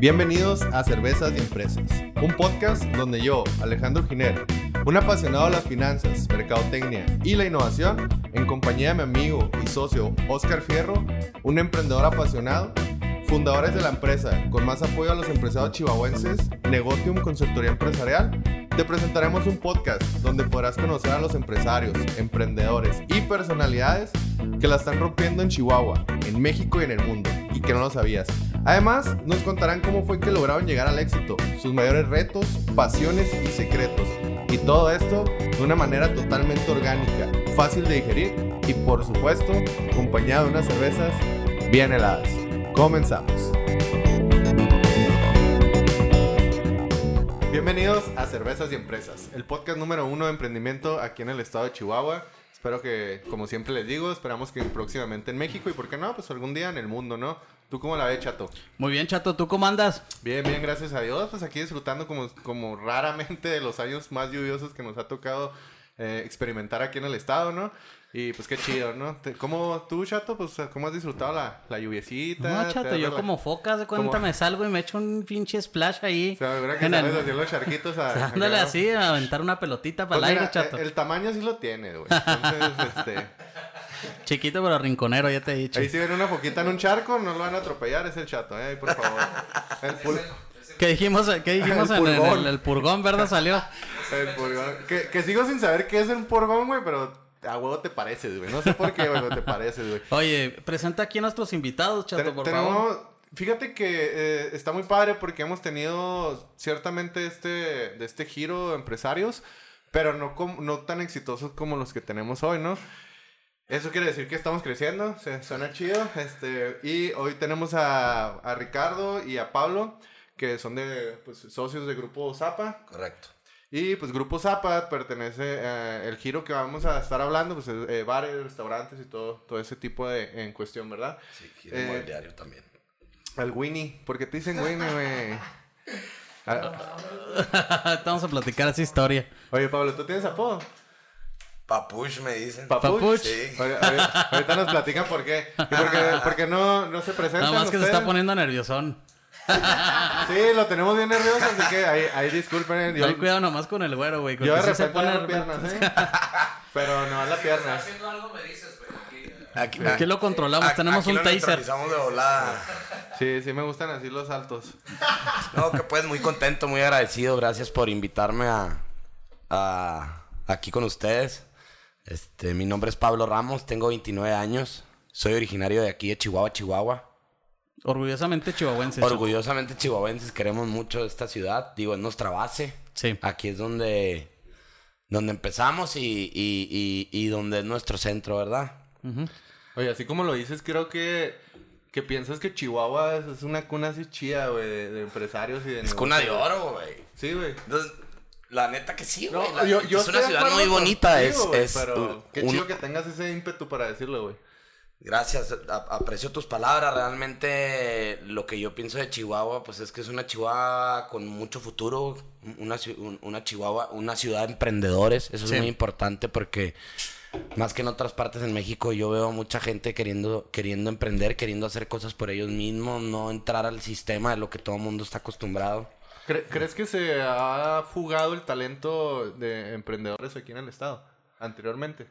Bienvenidos a Cervezas y Empresas, un podcast donde yo, Alejandro Giner, un apasionado de las finanzas, mercadotecnia y la innovación, en compañía de mi amigo y socio Oscar Fierro, un emprendedor apasionado, fundadores de la empresa con más apoyo a los empresarios chihuahuenses, Negotium Consultoría Empresarial, te presentaremos un podcast donde podrás conocer a los empresarios, emprendedores y personalidades que la están rompiendo en Chihuahua, en México y en el mundo, y que no lo sabías. Además, nos contarán cómo fue que lograron llegar al éxito, sus mayores retos, pasiones y secretos. Y todo esto de una manera totalmente orgánica, fácil de digerir y por supuesto, acompañado de unas cervezas bien heladas. Comenzamos. Bienvenidos a Cervezas y Empresas, el podcast número uno de emprendimiento aquí en el estado de Chihuahua. Espero que, como siempre les digo, esperamos que próximamente en México y, ¿por qué no? Pues algún día en el mundo, ¿no? ¿Tú cómo la ves, Chato? Muy bien, Chato, ¿tú cómo andas? Bien, bien, gracias a Dios. Pues aquí disfrutando como, como raramente de los años más lluviosos que nos ha tocado eh, experimentar aquí en el estado, ¿no? Y pues qué chido, ¿no? ¿Cómo tú, Chato? Pues ¿cómo has disfrutado la, la lluviecita? No, ¿Te Chato, yo como focas de cuenta ¿Cómo? me salgo y me echo un pinche splash ahí. O sea, ¿verdad que en el- sabes hacer los charquitos a... Dándole acá? así, a aventar una pelotita para Pues el aire, mira, Chato. eh, El tamaño sí lo tiene, güey. Entonces, este... Chiquito pero rinconero, ya te he dicho. Ahí si ven una foquita en un charco, no lo van a atropellar, es el chato, ¿eh? Ahí, por favor. El, pul- ¿Qué dijimos, qué dijimos El en el, purgón. el- el purgón, verdad? Salió. el purgón. Que, que sigo sin saber qué es un purgón, güey, pero a huevo te pareces, güey. No sé por qué, güey, pero te pareces, güey. Oye, presenta aquí a nuestros invitados, Chato, Ten- por tenemos- favor. Fíjate que eh, está muy padre porque hemos tenido ciertamente este, de este giro de empresarios, pero no, com- no tan exitosos como los que tenemos hoy, ¿no? Eso quiere decir que estamos creciendo, se suena chido. Este, y hoy tenemos a, a Ricardo y a Pablo, que son de pues, socios de Grupo Zapa. Correcto. Y pues Grupo Zapa pertenece, eh, el giro que vamos a estar hablando, pues es, eh, bares, restaurantes y todo, todo ese tipo de en cuestión, ¿verdad? Sí, giro Eh, inmobiliario también. Al Winnie. ¿Por qué te dicen Winnie, güey? Ah, Estamos a platicar esa historia. Oye, Pablo, ¿tú tienes apodo? Papush me dicen. ¿Papuch? Papuch. Sí. Oye, ahorita, ahorita nos platican por qué. Porque, porque no, no se presentan Nada más que se está poniendo nerviosón. Sí, lo tenemos bien nervioso, así que ahí, ahí disculpen. Yo, Ten cuidado nomás con el güero, güey. yo de repente se pone agarro piernas, ¿eh? Pero no la pierna. Aquí, Aquí lo controlamos, tenemos aquí un lo taser. neutralizamos de volada. Sí, sí me gustan así los altos. No, que pues muy contento, muy agradecido. Gracias por invitarme a, a- aquí con ustedes. Este, mi nombre es Pablo Ramos, tengo 29 años. Soy originario de aquí de Chihuahua, Chihuahua. Orgullosamente chihuahuense. Chato. Orgullosamente chihuahuenses, queremos mucho esta ciudad. Digo, es nuestra base. Sí. Aquí es donde, donde empezamos y, y, y, y donde es nuestro centro, ¿verdad? Oye, así como lo dices, creo que, que piensas que Chihuahua es, es una cuna así chida, güey, de, de empresarios y de Es cuna de oro, güey. Sí, güey. Entonces, la neta que sí, güey. Es una ciudad muy bonita. contigo, es, güey, es pero un- qué un- chido que tengas ese ímpetu para decirlo, güey. Gracias, aprecio tus palabras. Realmente lo que yo pienso de Chihuahua, pues es que es una Chihuahua con mucho futuro, una, una Chihuahua, una ciudad de emprendedores. Eso Sí. es muy importante porque más que en otras partes en México yo veo mucha gente queriendo, queriendo emprender, queriendo hacer cosas por ellos mismos, no entrar al sistema de lo que todo el mundo está acostumbrado. ¿Cre- ¿Crees que se ha fugado el talento de emprendedores aquí en el estado anteriormente?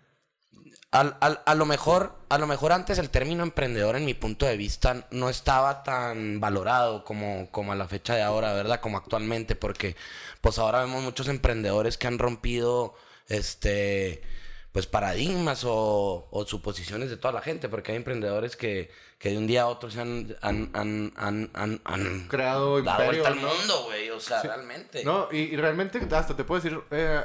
Al, al- a lo mejor, a lo mejor antes el término emprendedor en mi punto de vista no estaba tan valorado como, como a la fecha de ahora, ¿verdad? Como actualmente, porque pues ahora vemos muchos emprendedores que han rompido este pues paradigmas o, o suposiciones de toda la gente, porque hay emprendedores que, que de un día a otro se han, han, han, han, han- han Creado dado imperio, vuelta al ¿no? mundo, güey. O sea, realmente. No, y, y realmente hasta te puedo decir, eh,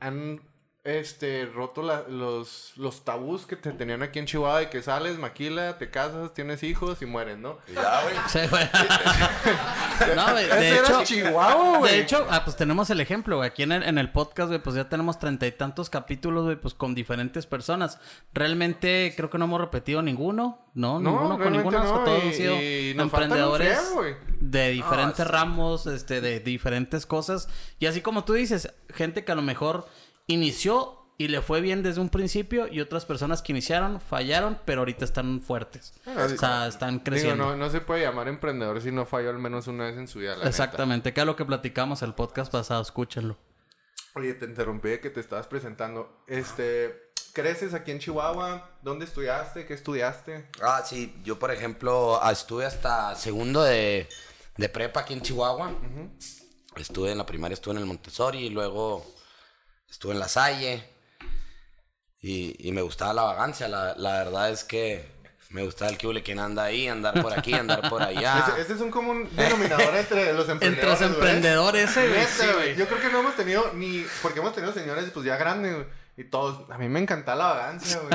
han este, roto la- los, los tabús que te tenían aquí en Chihuahua de que sales, maquila, te casas, tienes hijos y mueres, ¿no? Ya, güey. Sí, güey. no, güey, Ese de era hecho, Chihuahua, güey. de hecho, ah, pues tenemos el ejemplo, güey. Aquí en el, en el podcast, güey, pues ya tenemos treinta y tantos capítulos, güey, pues con diferentes personas. Realmente creo que no hemos repetido ninguno, ¿no? No, ninguno con ninguno. no, Todos y- han sido y emprendedores güey. de diferentes Ah, sí. ramos, este, de diferentes cosas. Y así como tú dices, gente que a lo mejor inició y le fue bien desde un principio y otras personas que iniciaron fallaron, pero ahorita están fuertes. o sea, están Digo, creciendo. no, no se puede llamar emprendedor si no falló al menos una vez en su vida. la neta. Exactamente, que es lo que platicamos el podcast pasado, escúchenlo. Oye, te interrumpí de que te estabas presentando. Este, ¿creces aquí en Chihuahua? ¿Dónde estudiaste? ¿Qué estudiaste? Ah, sí, yo por ejemplo ah, estuve hasta segundo de, de prepa aquí en Chihuahua. Estuve en la primaria, estuve en el Montessori y luego estuve en la Salle. Y, y me gustaba la vagancia, la, la verdad es que me gustaba el que quien anda ahí, andar por aquí, andar por allá. Ese, ese es un común denominador entre los Entre emprendedores. los güey. emprendedores, güey. güey. Yo creo que no hemos tenido ni. Porque hemos tenido señores, pues ya grandes, güey. Y todos. A mí me encanta la vagancia, güey.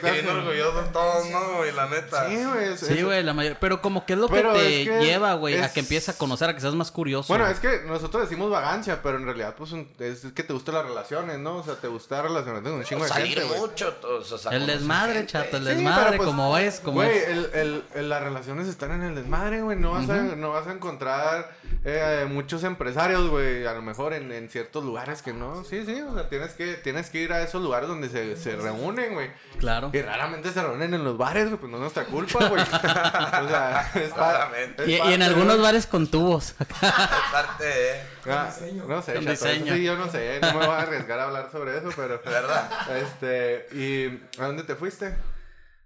Claro que- orgullosos todos, ¿no, güey? La neta. Sí, güey. Sí, güey, la mayoría. Pero como que es lo Pero que te es que lleva, güey, a que empieces a conocer, a que seas más curioso. Bueno, es que nosotros decimos vagancia, pero en realidad, pues, un- es que te gustan las relaciones, ¿no? O sea, te gusta relacionarte con un chingo de Salir gente, güey. mucho, todos, o sea, El desmadre, gente. chato, el Sí, desmadre, pues, como es, como güey, es. el, el, el- las relaciones están en el desmadre, güey. No, vas a, no vas a encontrar eh, muchos empresarios, güey, a lo mejor en, en ciertos lugares que no. Sí, sí, o sea, tienes que, tienes que ir a esos lugares donde se, se reúnen, güey. Claro. Y raramente se reúnen en los bares, güey, pues no es nuestra culpa, güey. o sea, es Raramente. Y, y parte en algunos bares con tubos. Aparte de... Ah, no sé, chato, diseño. sí, yo no sé, no me voy a arriesgar a hablar sobre eso, pero... ¿Verdad? Este, ¿y a dónde te fuiste?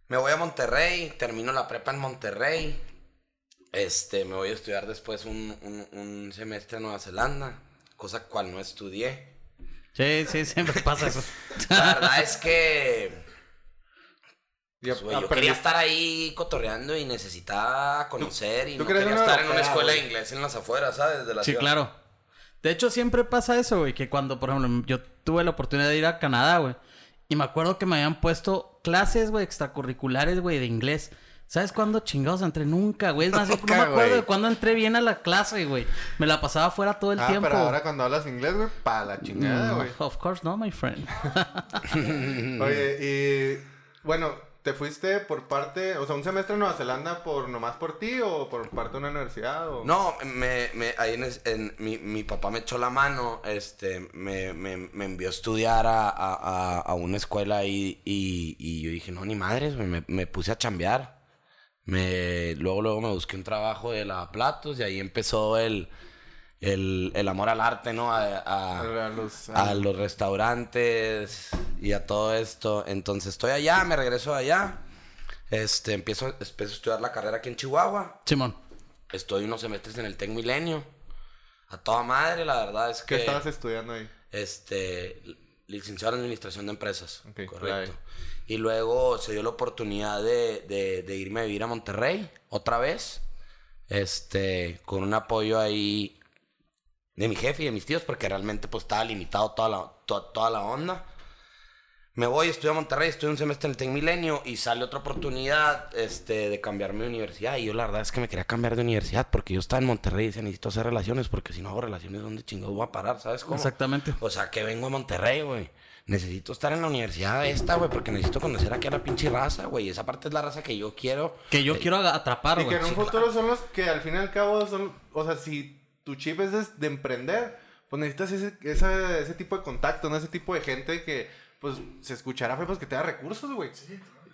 Me voy a Monterrey, termino la prepa en Monterrey. Este, me voy a estudiar después un, un, un semestre en Nueva Zelanda, cosa cual no estudié. Sí, sí, siempre pasa eso. La verdad es que pues, güey, yo quería estar ahí cotorreando y necesitaba conocer y no quería estar en una escuela de inglés en las afueras, ¿sabes? De la Sí, ciudad. claro. De hecho, siempre pasa eso, güey, que cuando, por ejemplo, yo tuve la oportunidad de ir a Canadá, güey, y me acuerdo que me habían puesto clases, güey, extracurriculares, güey, de inglés. ¿Sabes cuándo chingados entré? Nunca, güey. Es más, yo no Nunca, me acuerdo güey. de cuándo entré bien a la clase, güey. Me la pasaba fuera todo el Ah, tiempo. pero ahora cuando hablas inglés, güey, pa' la chingada, Mm, güey. of course not, my friend. Oye, y bueno, ¿te fuiste por parte, o sea, un semestre en Nueva Zelanda por nomás por ti o por parte de una universidad? O... No, me, me, ahí en, mi, mi papá me echó la mano, este, me, me, me envió a estudiar a, a, a- una escuela ahí y, y yo dije, no, ni madres, güey", me, me puse a chambear. Me, luego, luego me busqué un trabajo de lavaplatos y ahí empezó el, el, el amor al arte, ¿no? A, a- A los, a los restaurantes y a todo esto. Entonces estoy allá, me regreso de allá. Este, empiezo, empiezo a estudiar la carrera aquí en Chihuahua. Simón. Estoy unos semestres en el Tec Milenio. A toda madre, la verdad es ¿Qué que. estabas estudiando ahí? Este. Licenciado en Administración de Empresas. Correcto. Y luego se dio la oportunidad de, de- de irme a vivir a Monterrey otra vez. Este. Con un apoyo ahí de mi jefe y de mis tíos, porque realmente pues estaba limitado toda la, to- toda la onda. Me voy, estudio a Monterrey, estudio un semestre en el Tec Milenio y sale otra oportunidad este, de cambiarme de universidad. Y yo la verdad es que me quería cambiar de universidad porque yo estaba en Monterrey y decía, necesito hacer relaciones porque si no hago relaciones, ¿dónde chingados voy a parar? ¿Sabes cómo? Exactamente. O sea, que vengo a Monterrey, güey. Necesito estar en la universidad esta, güey, porque necesito conocer aquí a la pinche raza, güey. Esa parte es la raza que yo quiero. Que yo quiero aga- atrapar, Y que güey. en un sí, futuro son los que al fin y al cabo son, o sea, si tu chip es de, de emprender, pues necesitas ese, esa- ese tipo de contacto, ¿no? Ese tipo de gente que, pues, se escuchará, pues, que te da recursos, güey.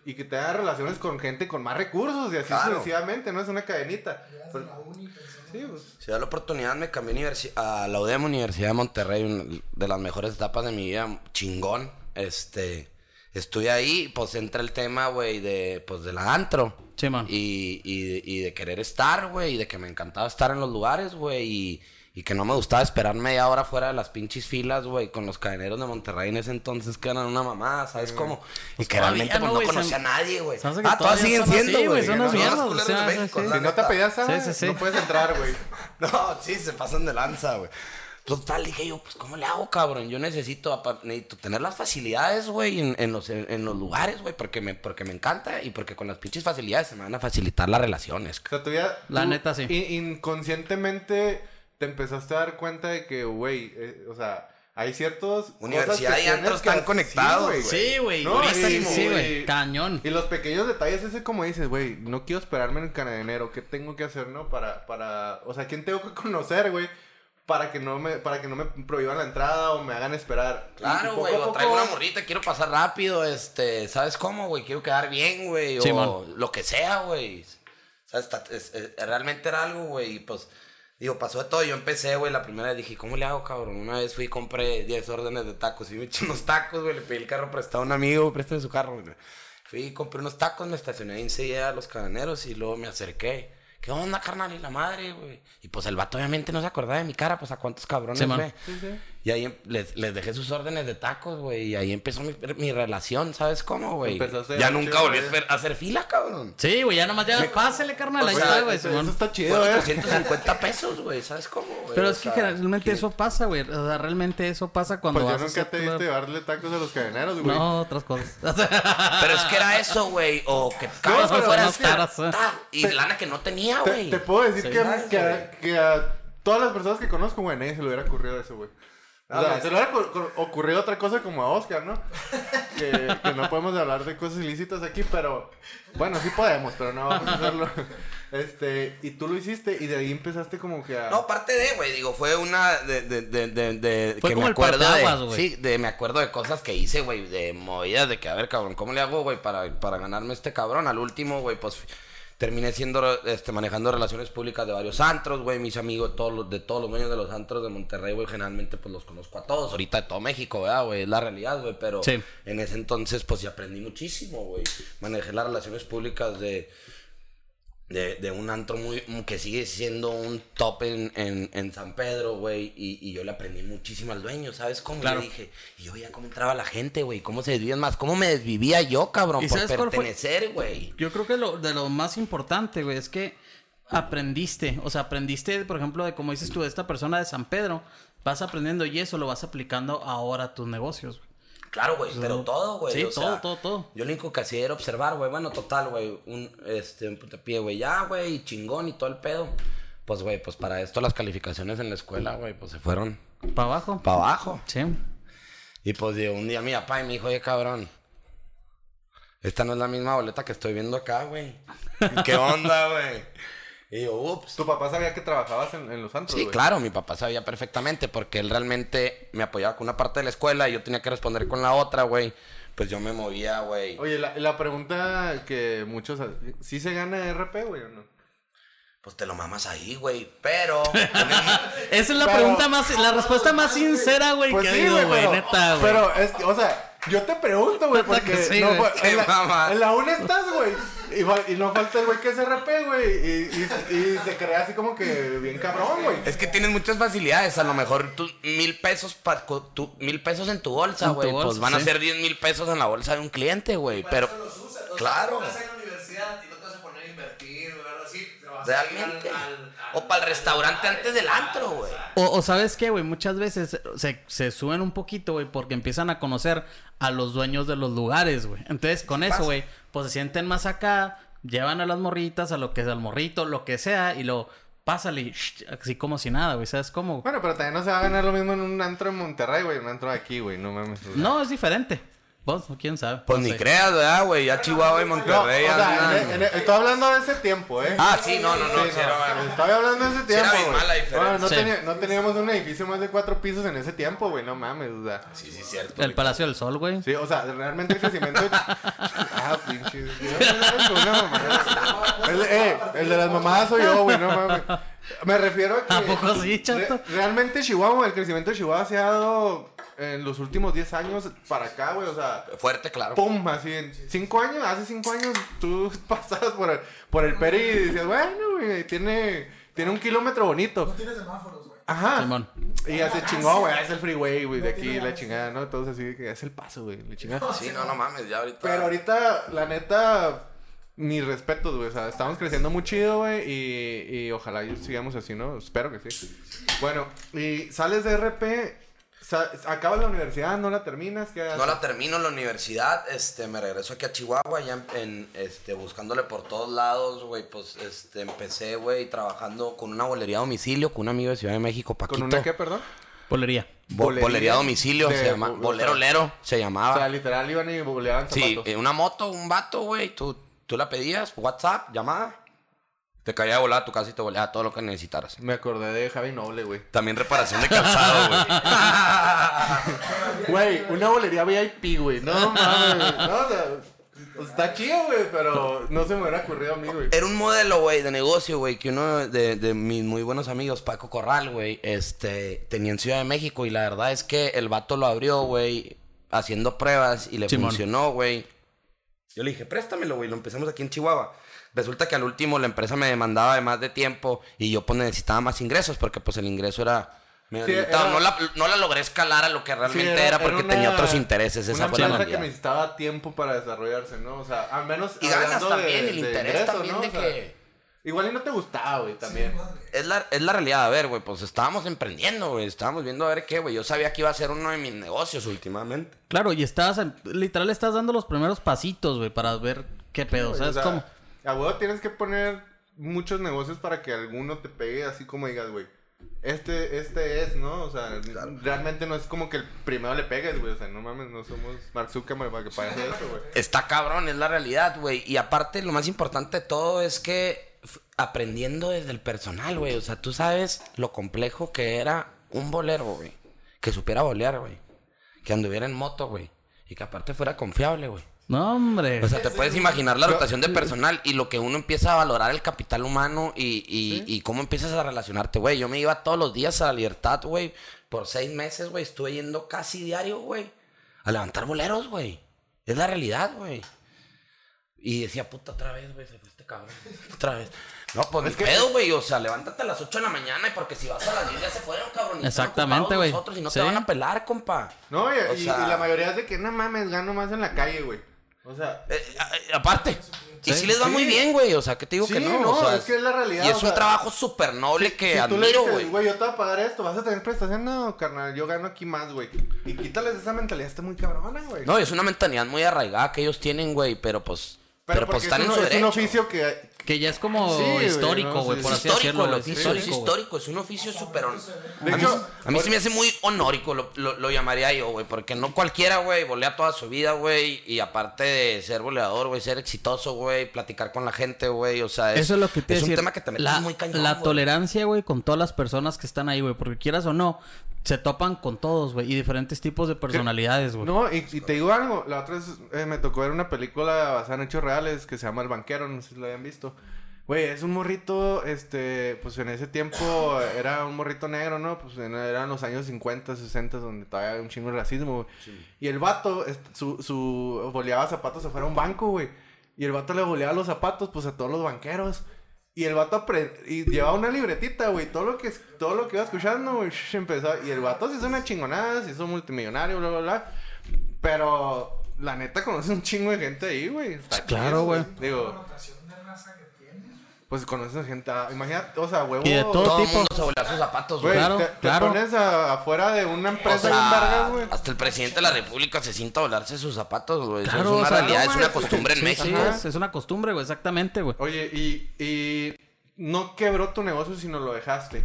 Y que te da relaciones con gente con más recursos y así Claro. sucesivamente, ¿no? Es una cadenita. Pero- sí, pues. Si da la oportunidad, me cambié a la UDEM Universidad de Monterrey, una de las mejores etapas de mi vida, chingón. Este, estuve ahí, pues entra el tema, güey, de, pues de la antro. Simón. Y, y, de- y de querer estar, güey, y de que me encantaba estar en los lugares, güey, y, y que no me gustaba esperar media hora fuera de las pinches filas, güey, con los cadeneros de Monterrey en ese entonces que eran una mamá, ¿sabes cómo? y que todavía, realmente pues, ¿no, conocía a nadie, güey. que Ah, todas todavía siguen siendo, güey, son los o sea, sí, sí. Si no te pedías agua, Sí, sí, sí. no puedes entrar, güey. No, sí, se pasan de lanza, güey. Total, dije yo, pues, ¿cómo le hago, cabrón? Yo necesito, necesito tener las facilidades, güey, en, en los, en los lugares, güey, porque me, porque me encanta y porque con las pinches facilidades se me van a facilitar las relaciones. O sea, tú ya... La tú neta, sí. in- inconscientemente te empezaste a dar cuenta de que, güey, eh, o sea, hay ciertos... Universidad y antro tienes que están conectados, güey. Sí, güey. No, sí, güey. Cañón. Y los pequeños detalles, ese como dices, güey, no quiero esperarme en el enero, ¿qué tengo que hacer, no? Para, para, o sea, ¿quién tengo que conocer, güey? para que no me, para que no me prohíban la entrada o me hagan esperar. Claro, güey, o traigo una morrita, quiero pasar rápido, este, ¿sabes cómo, güey? Quiero quedar bien, güey, o lo que sea, güey. O sea, está- es- es- realmente era algo, güey, y pues, digo, pasó de todo. Yo empecé, güey, la primera vez dije, ¿cómo le hago, cabrón? Una vez fui y compré 10 órdenes de tacos y me eché unos tacos, güey, le pedí el carro prestado a un amigo, préstame su carro, güey. Fui y compré unos tacos, me estacioné ahí enseguida a los cadeneros y luego me acerqué. ¿Qué onda, carnal? Y la madre, güey. Y pues el vato obviamente no se acordaba de mi cara, pues a cuántos cabrones ve. Y ahí em- les, les dejé sus órdenes de tacos, güey. Y ahí empezó mi, mi relación, ¿sabes cómo, güey? Ya nunca chido, volví a güey. hacer, a hacer fila, cabrón. Sí, güey, ya nomás ya pásale, carnal. Ahí está, güey. eso, está chido, eh. 350 pesos, güey. ¿Sabes cómo, güey? Pero O es que sea, generalmente que- eso pasa, güey. O sea, realmente eso pasa cuando Pues yo nunca te visto llevarle tacos a los cadeneros, güey. No, otras cosas. Pero es que era eso, güey. O que cada que fueras Y lana que no tenía, Te, güey. te puedo decir que, ¿Sabes, que, a, güey? todas las personas que conozco, güey, nadie se le hubiera ocurrido eso, güey. O No, sea, pues- se le hubiera ocurrido otra cosa como a Oscar, ¿no? que, que no podemos hablar de cosas ilícitas aquí, pero bueno, sí podemos, pero no vamos a hacerlo. Este, y tú lo hiciste y de ahí empezaste como que a... No, aparte de, güey, digo, fue una de, de, de, de, de- Fue que como me el acuerdo parteaguas, de, sí, de, me acuerdo de cosas que hice, güey, de movidas, de que, a ver, cabrón, ¿cómo le hago, güey, para, para ganarme este cabrón? Al último, güey, pues, terminé siendo, este, manejando relaciones públicas de varios antros, güey, mis amigos, todos los, de todos los dueños de los antros de Monterrey, güey, generalmente, pues, los conozco a todos, ahorita de todo México, ¿verdad, güey? Es la realidad, güey, pero Sí. en ese entonces, pues, sí aprendí muchísimo, güey, manejé las relaciones públicas de de, de un antro muy que sigue siendo un top en, en, en San Pedro, güey. Y, y yo le aprendí muchísimo al dueño, ¿sabes cómo? Claro. Yo dije, y yo veía cómo entraba la gente, güey. Cómo se desvivían más. Cómo me desvivía yo, cabrón, ¿Y por sabes pertenecer, güey. Yo creo que lo, de lo más importante, güey, es que aprendiste. O sea, aprendiste, por ejemplo, de como dices tú, de esta persona de San Pedro. Vas aprendiendo y eso lo vas aplicando ahora a tus negocios. güey. Claro, güey, pero todo, güey. Sí, o todo, sea, todo, todo. Yo lo único que hacía era observar, güey. Bueno, total, güey. Un, este, un pie, güey. Ya, güey, chingón y todo el pedo. Pues, güey, pues para esto las calificaciones en la escuela, güey, pues se fueron ¿Para abajo? para abajo. Sí. Y pues digo, un día mi papá y me dijo, oye, cabrón, esta no es la misma boleta que estoy viendo acá, güey. ¿Y ¿Qué onda, güey? Y yo, ups. ¿Tu papá sabía que trabajabas en, en los antros, Sí, claro, mi papá sabía perfectamente porque él realmente me apoyaba con una parte de la escuela y yo tenía que responder con la otra, güey. Pues yo me movía, güey. Oye, la, la pregunta que muchos... ¿Sí se gana RP, güey, o no? Pues te lo mamas ahí, güey. Pero... Esa es la Pero- pregunta más, la respuesta más sincera, güey, Pues que sí, ha habido, güey, pero, neta, güey. pero es que, o sea, yo te pregunto, güey, porque que sí, no güey. en, la, mamá. en la una estás, güey, y, y no falta el güey que es RP, güey, y, y, y se crea así como que bien cabrón, güey. Es que tienes muchas facilidades. A lo mejor tú, mil pesos pa- tu- mil pesos en tu bolsa, güey. bolsa, Pues van a ser diez mil pesos en la bolsa de un cliente, güey. Pero, claro. Estás en la universidad y no te vas a poner a invertir o algo así. te vas a ir Realmente. al- al- O para el restaurante antes del antro, güey. O, o sabes qué, güey, muchas veces se, se suben un poquito, güey, porque empiezan a conocer a los dueños de los lugares, güey. Entonces, con eso, güey, pues se sienten más acá, llevan a las morritas, a lo que es al morrito, lo que sea, y lo pásale, y shh, así como si nada, güey, ¿sabes cómo? Bueno, pero también no se va a ganar lo mismo en un antro en Monterrey, güey, un antro aquí, güey, no mames. o sea. No, es diferente. Vos, quién sabe. Pues No ni sé. creas, ¿verdad, güey? Ya Chihuahua y No, o Monterrey sea, andan- en- en- estoy hablando de ese tiempo, ¿eh? Ah, sí, no, no, no. Sí, sí, era- Estoy hablando de ese Sí era tiempo, güey. mala diferencia. No, no, Sí. tenía- no teníamos un edificio más de cuatro pisos en ese tiempo, güey, no mames, o sea. Sí, sí, cierto. El Palacio del Sol, güey. Sí, o sea, realmente el crecimiento. ah, pinche. Una mamada. El, eh, el de las mamadas soy yo, güey, no mames. Me refiero a que. ¿A poco sí, chato? re- realmente Chihuahua, el crecimiento de Chihuahua se ha dado en los últimos 10 años para acá, güey, o sea. Fuerte, claro. Pum, así en 5 años, hace 5 años tú pasabas por el, por el Peri y decías, bueno, güey, tiene, tiene un kilómetro bonito. Tiene semáforos, güey. Ajá. Simón. Y ya se chingó, güey, es el freeway, güey, de aquí, la chingada, ¿no? Entonces así que es el paso, güey, la chingada. Sí, no, no mames, ya ahorita. Pero ahorita, la neta, mis respetos, güey. O sea, estamos creciendo muy chido, güey. Y, y ojalá y sigamos así, ¿no? Espero que sí. Bueno, y sales de RP, acabas la universidad, no la terminas, ¿qué haces? No la termino la universidad, este, me regreso aquí a Chihuahua, ya en, en, este, buscándole por todos lados, güey, pues, este, empecé, güey, trabajando con una bolería a domicilio, con un amigo de Ciudad de México, Paquito. ¿Con una qué, perdón? Bo- Bolería bolería a domicilio, de- se llama, o- bolero lero, se O llamaba. sea, literal iban y boleaban sí, zapatos. eh, una moto, un vato, güey, tú, tú la pedías, WhatsApp, llamada, Te caía de volada a tu casa y te volaba todo lo que necesitaras. Me acordé de Javi Noble, güey. También reparación de calzado, güey. Güey, una bolería VIP, güey. No mames. No, o sea, pues, está chido, güey, pero no se me hubiera ocurrido a mí, güey. Era un modelo, güey, de negocio, güey, que uno de, de mis muy buenos amigos, Paco Corral, güey, este, tenía en Ciudad de México y la verdad es que el vato lo abrió, güey, haciendo pruebas y le Simón. funcionó, güey. Yo le dije, préstamelo, güey, lo empezamos aquí en Chihuahua. Resulta que al último la empresa me demandaba de más de tiempo y yo pues necesitaba más ingresos porque pues el ingreso era... Sí, limitado. era- No, la, no la logré escalar a lo que realmente Sí, era, porque una- tenía otros intereses, esa fue la que necesitaba tiempo para desarrollarse, ¿no? O sea, al menos. Y ganas también, de- el de interés ingreso, también ¿no? de que... Igual y no te gustaba, güey, también. Es la, es la realidad, a ver, güey, pues estábamos emprendiendo, güey, estábamos viendo a ver qué, güey. Yo sabía que iba a ser uno de mis negocios últimamente. Claro, y estás, literal, estás dando los primeros pasitos, güey, para ver qué pedo, ¿sabes o sea, cómo? A huevo tienes que poner muchos negocios para que alguno te pegue así como digas, güey. Este, este es, ¿no? O sea, realmente no es como que el primero le pegues, güey. O sea, no mames, no somos Mark Zuckerberg para que pase eso, güey. Está cabrón, es la realidad, güey. Y aparte, lo más importante de todo es que aprendiendo desde el personal, güey. O sea, tú sabes lo complejo que era un bolero, güey. Que supiera bolear, güey. Que anduviera en moto, güey. Y que aparte fuera confiable, güey. No, hombre. O sea, te puedes imaginar la rotación de personal y lo que uno empieza a valorar el capital humano y, y, y cómo empiezas a relacionarte, güey. Yo me iba todos los días a la libertad, güey. Por seis meses, güey. Estuve yendo casi diario, güey. A levantar boleros, güey. Es la realidad, güey. Y decía, puta, otra vez, güey, se fue cabrón. Otra vez. No, pues ni pedo, güey. O sea, levántate a las 8 de la mañana y porque si vas a las 10 ya se fueron, cabrón. y Exactamente, güey. Nosotros y no Sí. te van a pelar, compa. No, y, O y- sea- y la mayoría es de que no mames, gano más en la calle, güey. O sea, Eh, eh, aparte. Y Sí. sí les va Sí. muy bien, güey. O sea, que te digo Sí, que no. no, o sea, es que es la realidad, Y es o un sea, trabajo súper noble que si tú le admiro, dices, güey. güey, yo te voy a pagar esto, vas a tener prestación, no, carnal, yo gano aquí más, güey. Y quítales esa mentalidad, está muy cabrona, güey. No, es una mentalidad muy arraigada que ellos tienen, güey. Pero pues. Pero, pues porque están es en un, su es un derecho. oficio que... Que ya es como Sí, güey, histórico, no, güey, sí, por sí. así histórico, decirlo. el güey. oficio es Histórico, güey. histórico, es un oficio súper a, mí, hecho, a mí se me hace muy honórico, lo, lo, lo llamaría yo, güey, porque no cualquiera, güey, volea toda su vida, güey, y aparte de ser boleador, güey, ser exitoso, güey, platicar con la gente, güey, o sea, es, Eso es lo que te es un decir. tema que te metes la, muy cañón, La tolerancia, güey, con todas las personas que están ahí, güey. Porque quieras o no, se topan con todos, güey. Y diferentes tipos de personalidades, güey. No, y, y te digo algo, la otra vez eh, me tocó ver una película basada en hechos reales que se llama El Banquero, no sé si lo hayan visto. Güey, es un morrito, este, pues en ese tiempo era un morrito negro, ¿no? Pues en- eran los años 50, 60, donde todavía había un chingo de racismo, güey. Y el vato, su, su, boleaba zapatos afuera a un banco, güey. Y el vato le boleaba los zapatos, pues a todos los banqueros. Y el vato y llevaba una libretita, güey. Todo lo que todo lo que iba escuchando, güey, empezó. Y el vato se hizo una chingonada, se hizo multimillonario, bla, bla, bla. Pero la neta conoce un chingo de gente ahí, güey. Está Claro, güey. Digo, rotación de raza que tienes. Pues conoces gente. ah, Imagínate, o sea, huevo. Y de todo Todo tipo. mundo se volea sus zapatos, Güey. Claro, te, te claro. pones a- afuera de una O empresa sea, bien vergas, güey. hasta el presidente de la república se sienta a volarse sus zapatos, güey. Eso Claro, es una o sea, realidad, no, es una costumbre en Sí, México. sí, es, es una costumbre, güey. Exactamente, güey. Oye, y, y no quebró tu negocio, sino lo dejaste.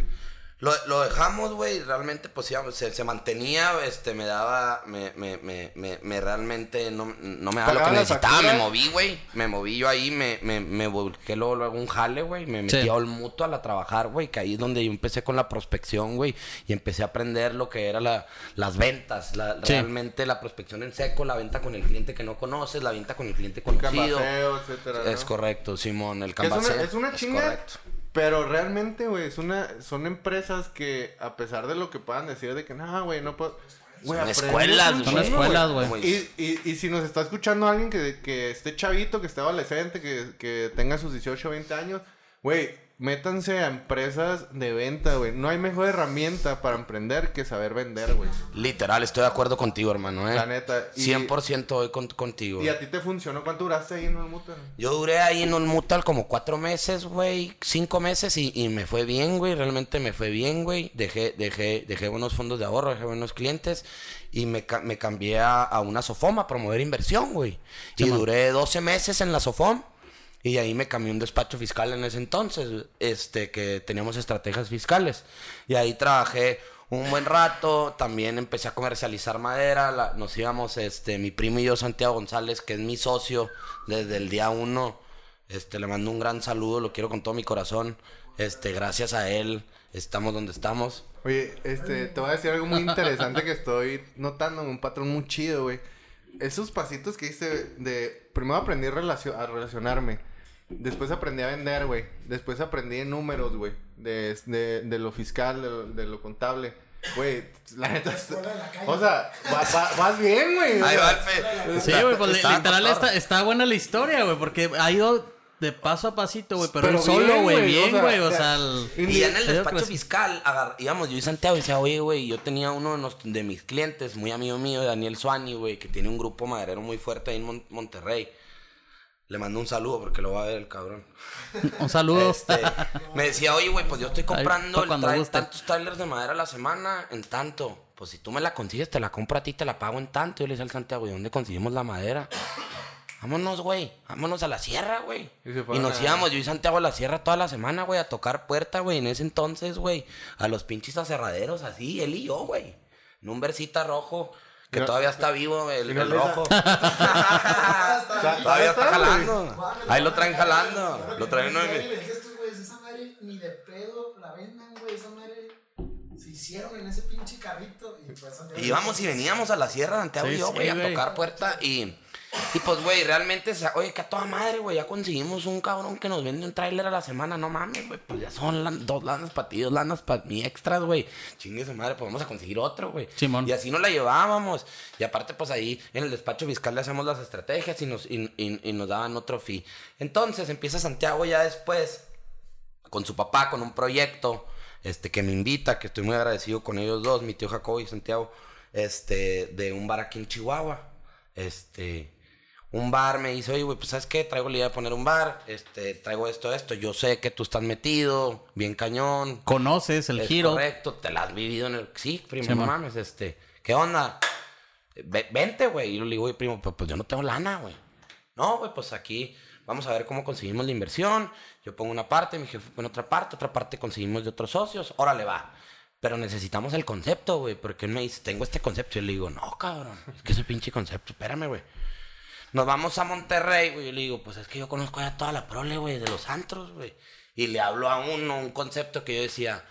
Lo, lo dejamos, güey, realmente, pues sí, se, se mantenía, este, me daba, me, me, me, me, me realmente no, no me daba lo que ¿Pagaba las necesitaba, me moví, güey, me moví yo ahí, me, me, me volqué luego, luego un jale, güey, me metí Sí. a Olmutual a trabajar, güey, que ahí es donde yo empecé con la prospección, güey, y empecé a aprender lo que era la, las ventas, la, Sí. realmente la prospección en seco, la venta con el cliente que no conoces, la venta con el cliente El conocido. cambaseo, etcétera. Es correcto, Simón, el es cambaseo. una, es una chinga, correcto. Pero realmente, güey, es una, son empresas que, a pesar de lo que puedan decir de que, no, güey, no puedo... Son escuelas, güey. Son escuelas, güey. Y, y, y si nos está escuchando alguien que, que esté chavito, que esté adolescente, que, que tenga sus 18 o 20 años, güey, métanse a empresas de venta, güey. No hay mejor herramienta para emprender que saber vender, güey. Literal, estoy de acuerdo contigo, hermano, eh. La neta. Y- 100% voy con- contigo. ¿Y a ti te funcionó? ¿Cuánto duraste ahí en el mutual? Yo duré ahí en un mutual como cuatro meses, güey, cinco meses y, y me fue bien, güey, realmente me fue bien, güey. Dejé, dejé, dejé buenos fondos de ahorro, dejé buenos clientes y me, me cambié a, a una Sofom a promover inversión, güey. Y duré 12 meses en la Sofom y ahí me cambié un despacho fiscal en ese entonces, este, que teníamos estrategias fiscales. Y ahí trabajé un buen rato, también empecé a comercializar madera, la- nos íbamos, este, mi primo y yo, Santiago González, que es mi socio desde el día uno, Este, le mando un gran saludo, lo quiero con todo mi corazón. Este, gracias a él, estamos donde estamos. Oye, este, te voy a decir algo muy interesante que estoy notando, un patrón muy chido, güey. Esos pasitos que hice de... Primero aprendí a relacionarme. Después aprendí a vender, güey. Después aprendí en números, güey. De, de, de lo fiscal, de lo, de lo contable. Güey, la neta... O sea, va- va- vas bien, güey. Ahí va. Sí, güey, pues está literal está, está buena la historia, güey, porque ha ido de paso a pasito, güey, pero, Pero él solo, bien, güey, o bien, sea, güey, o sea, el- Y ya en el despacho fiscal, agar- íbamos yo y Santiago y decía, oye, güey, yo tenía uno de, nos- de mis clientes, muy amigo mío, Daniel Suani, güey, que tiene un grupo maderero muy fuerte ahí en Mon- Monterrey. Le mando un saludo porque lo va a ver el cabrón. un saludo. Este, me decía, oye, güey, pues yo estoy comprando el tra- tantos trailers de madera a la semana en tanto. Pues si tú me la consigues, te la compro a ti, te la pago en tanto. Yo le decía al Santiago, ¿y dónde conseguimos la madera? Vámonos, güey. Vámonos a la sierra, güey. Y Y, nos a- íbamos, yo y Santiago a la sierra toda la semana, güey, a tocar puerta, güey. En ese entonces, güey, a los pinches aserraderos así, él y yo, güey. En un versita rojo, que no- todavía está vivo, el, el rojo. ¿Todavía todavía está está, güey? jalando. Ahí lo traen jalando. Lo traen de a esa madre ni de pedo la vendan, güey. Esa madre se hicieron en ese pinche carrito. Y pues íbamos y veníamos a la sierra, Santiago Sí, y yo, sí, güey, a güey. tocar puerta y... Y pues, güey, realmente, oye, que a toda madre, güey, ya conseguimos un cabrón que nos vende un tráiler a la semana, no mames, güey, pues ya son lan- dos lanas para ti, dos lanas para mí extras, güey. Chingue su madre, pues vamos a conseguir otro, güey. Simón. Y así nos la llevábamos. Y aparte, pues ahí en el despacho fiscal le hacemos las estrategias y nos, y, y- y nos daban otro fee. Entonces empieza Santiago ya después con su papá, con un proyecto, este, que me invita, que estoy muy agradecido con ellos dos, mi tío Jacobo y Santiago, este, de un bar aquí en Chihuahua. Este, un bar me dice, oye, güey, pues, ¿sabes qué? Traigo la idea de poner un bar, este, traigo esto, esto, yo sé que tú estás metido, bien cañón. Conoces el es giro. correcto, te la has vivido en el... Sí, primo, Sí, no mames, este, ¿qué onda? Ve- vente, güey. Y yo le digo, oye, primo, pues, pues yo no tengo lana, güey. No, güey, pues aquí vamos a ver cómo conseguimos la inversión. Yo pongo una parte, mi jefe pone otra parte, otra parte conseguimos de otros socios. Órale, va. Pero necesitamos el concepto, güey, porque él me dice, tengo este concepto. Y yo le digo, no, cabrón, es que ese pinche concepto, espérame, güey. Nos vamos a Monterrey, güey. Yo le digo, pues es que yo conozco ya toda la prole, güey, de los antros, güey. Y le hablo a uno, un concepto que yo decía,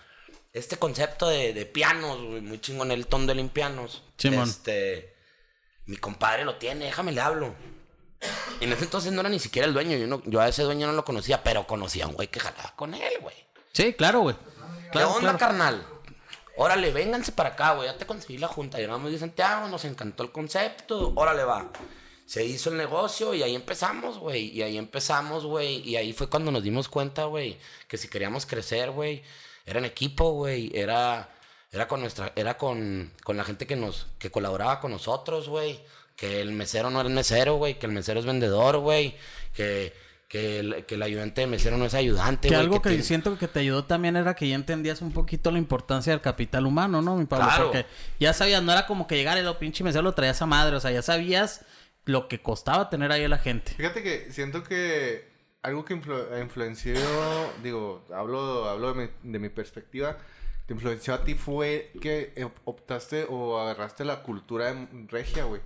este concepto de, de pianos, güey, muy chingón, el ton de limpianos. Simón. Este, mi compadre lo tiene, déjame le hablo. Y en ese entonces no era ni siquiera el dueño, yo, no- yo a ese dueño no lo conocía, pero conocía a un güey que jalaba con él, güey. Sí, claro, güey. Claro, ¿Qué onda, claro. carnal? Órale, vénganse para acá, güey. Ya te conseguí la junta. Llegamos de Santiago, nos encantó el concepto. Órale, va. Se hizo el negocio y ahí empezamos, güey. Y ahí empezamos, güey. Y ahí fue cuando nos dimos cuenta, güey, que si queríamos crecer, güey, era en equipo, güey. Era, era con nuestra, era con, con la gente que nos, que colaboraba con nosotros, güey. Que el mesero no es mesero, güey. Que el mesero es vendedor, güey. Que, que, el, que el ayudante de mesero no es ayudante, Que algo que siento que te ayudó también era que ya entendías un poquito la importancia del capital humano, ¿no, mi Pablo? Claro. Porque ya sabías, no era como que llegar lo pinche mesero lo traías a madre, o sea, ya sabías lo que costaba tener ahí a la gente. Fíjate que siento que algo que influ- influenció, digo, hablo, hablo de, mi, de mi perspectiva, te influenció a ti fue que eh, optaste o agarraste la cultura de regia, güey.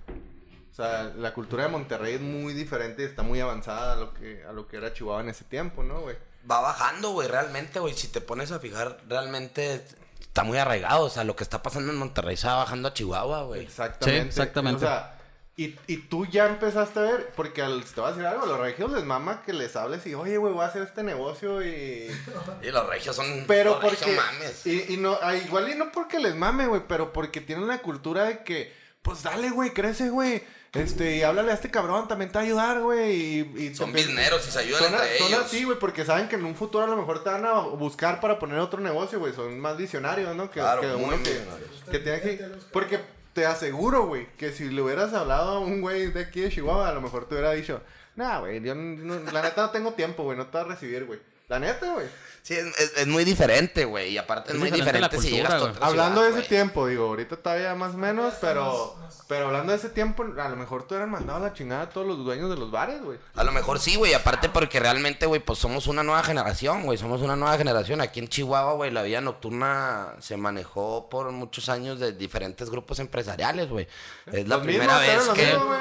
O sea, la cultura de Monterrey es muy diferente, está muy avanzada a lo que, a lo que era Chihuahua en ese tiempo, ¿no, güey? va bajando, güey, realmente, güey. Si te pones a fijar, realmente está muy arraigado. O sea, lo que está pasando en Monterrey se va bajando a Chihuahua, güey. Exactamente. Sí, exactamente. O sea, y, y tú ya empezaste a ver, porque al, te voy a decir algo, los regios les mama que les hables y, oye, güey, voy a hacer este negocio y... Y los regios son. Pero regios porque. mames. Y, y no, ah, igual y no porque les mame, güey, pero porque tienen la cultura de que, pues dale, güey, crece, güey. Este, y háblale a este cabrón, también te va a ayudar, güey. Y, y Son bizneros y se ayudan son, entre son ellos. así, güey, porque saben que en un futuro a lo mejor te van a buscar para poner otro negocio, güey. Son más visionarios, ¿no? Que, Claro, que muy uno que, que tiene que. Porque te aseguro, güey, que si le hubieras hablado a un güey de aquí de Chihuahua, a lo mejor te hubiera dicho, nah, güey, yo la neta no tengo tiempo, güey, no te va a recibir, güey. La neta, güey. Sí, es, es- es muy diferente, güey. Y aparte es, Es muy diferente si llegas a güey. otra Hablando ciudad, de ese tiempo, digo, ahorita todavía más o menos, pero, pero hablando de ese tiempo, a lo mejor tú eran mandado a la chingada a todos los dueños de los bares, güey. A lo mejor sí, güey. Aparte porque realmente, güey, pues somos una nueva generación, güey. Somos una nueva generación. Aquí en Chihuahua, güey, la vida nocturna se manejó por muchos años de diferentes grupos empresariales, güey. Es la Los primera mismos, vez que... mismos,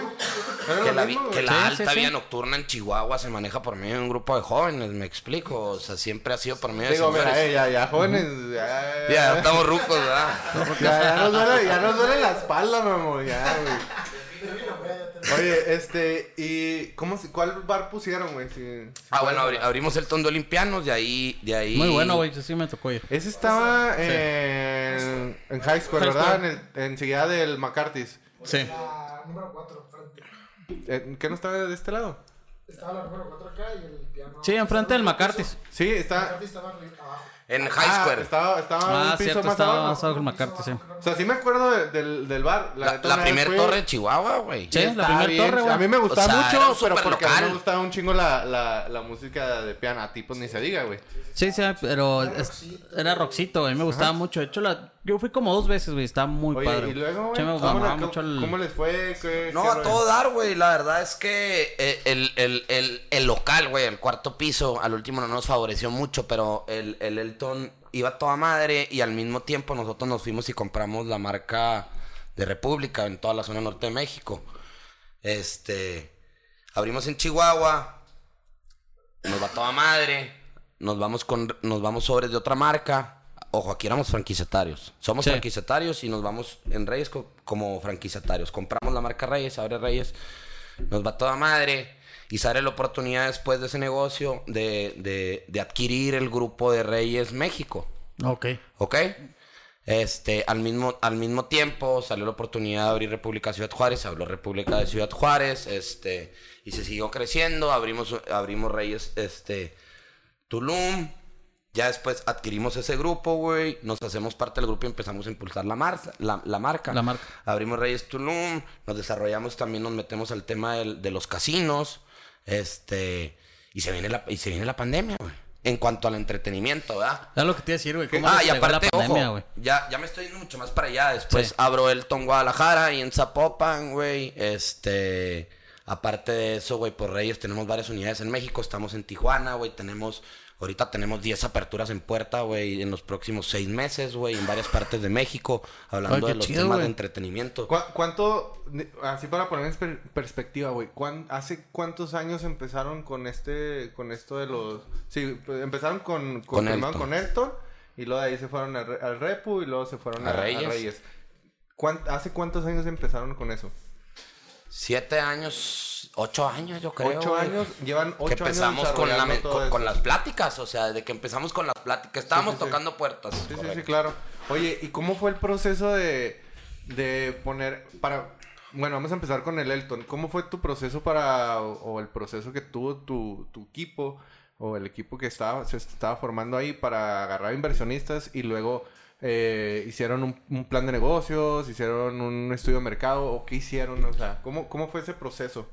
Que la, vi- mismos, que güey. la Sí, alta sí, sí. vía nocturna en Chihuahua se maneja por medio de un grupo de jóvenes, me explico. O sea, siempre ha sido Digo, mira, eh, ya, ya jóvenes, ya, Ya estamos rucos, ¿verdad? ya, ya nos duele, ya nos duele la espalda, mi amor, ya, güey. Oye, este, ¿y cómo, cuál bar pusieron, güey? Si- si Ah, bueno, abri- abrimos el Tondo Olimpianos, de ahí, de ahí. Muy bueno, güey. Sí me tocó ir. Ese estaba en, en High School, High ¿verdad? School. En el, enseguida del McCarthy's. Sí. La número 4, frente. Eh, ¿Qué no estaba de este lado? Estaba la número 4 acá y el piano. Sí, enfrente del McCarthy's. Sí, El está. McCarthy estaba arri- abajo. En High Ah, Square. estaba, estaba Ah, un piso cierto, más estaba abajo. más abajo el McCarthy, sí. O sea, sí me acuerdo de- del, del bar. La, La, neta, la una vez primer fui- torre de Chihuahua, güey. Sí, la Está primer bien, torre, güey. A mí me gustaba O sea, era mucho, pero porque a mí me gustaba un chingo la, la, la música de piano. A ti, pues ni se diga, güey. Sí, sí, pero es- era Roxito, güey. Me gustaba mucho. De hecho, la, yo fui como dos veces, güey. Estaba muy Oye, padre. y luego, güey, me ¿cómo, gustaba le- mucho el... cómo les fue? ¿Qué- No, qué a todo dar, güey. La verdad es que eh, el, el, el, el local, güey, el cuarto piso, al último no nos favoreció mucho, pero el, el Elton iba toda madre y al mismo tiempo nosotros nos fuimos y compramos la marca de República en toda la zona norte de México. Este, abrimos en Chihuahua, nos va toda madre, nos vamos con, nos vamos sobres de otra marca. Ojo, aquí éramos franquiciatarios. Somos Sí. franquiciatarios y nos vamos en Reyes co- como franquiciatarios. Compramos la marca Reyes, abre Reyes, nos va toda madre. Y sale la oportunidad después de ese negocio de, de, de adquirir el grupo de Reyes México. Ok. ¿Ok? Este, al mismo, al mismo tiempo salió la oportunidad de abrir República Ciudad Juárez, se habló República de Ciudad Juárez, este, y se siguió creciendo, abrimos, abrimos Reyes, este, Tulum, ya después adquirimos ese grupo, güey, nos hacemos parte del grupo y empezamos a impulsar la, mar- la, la marca. La marca. Abrimos Reyes Tulum, nos desarrollamos también, nos metemos al tema del- de los casinos, este, y se viene la, y se viene la pandemia, güey, en cuanto al entretenimiento, ¿verdad? Es lo que te iba a decir, güey. ¿Cómo Ah, y aparte, la pandemia, ojo, güey? ya, ya me estoy yendo mucho más para allá. Después Sí. abro el Ton Guadalajara y en Zapopan, güey. Este, aparte de eso, güey, por Reyes tenemos varias unidades en México. Estamos en Tijuana, güey. Tenemos, ahorita tenemos 10 aperturas en puerta, güey, en los próximos 6 meses, güey, en varias partes de México. Hablando Ay, de los chido, temas de entretenimiento. ¿Cu- ¿Cuánto, así para poner en per- perspectiva, güey, cuán- ¿hace cuántos años empezaron con este, con esto de los, sí, pues, empezaron con, con, Con primero Elton. con Elton, y luego de ahí se fueron al, al Repu, y luego se fueron A a, a Reyes. Reyes. ¿Cuán- ¿Hace cuántos años empezaron con eso? Siete años, ocho años, yo creo. ocho güey. años, llevan que ocho años empezamos con, la, con, las pláticas, o sea, de que empezamos con las pláticas, estábamos sí, sí. tocando puertas. Sí, sí, sí, claro. Oye, ¿y cómo fue el proceso de, de poner para... Bueno, vamos a empezar con el Elton. ¿Cómo fue tu proceso para... o, o el proceso que tuvo tu, tu equipo o el equipo que estaba, se estaba formando ahí para agarrar inversionistas y luego eh, hicieron un, un plan de negocios, hicieron un estudio de mercado o qué hicieron? O sea, ¿cómo, cómo fue ese proceso?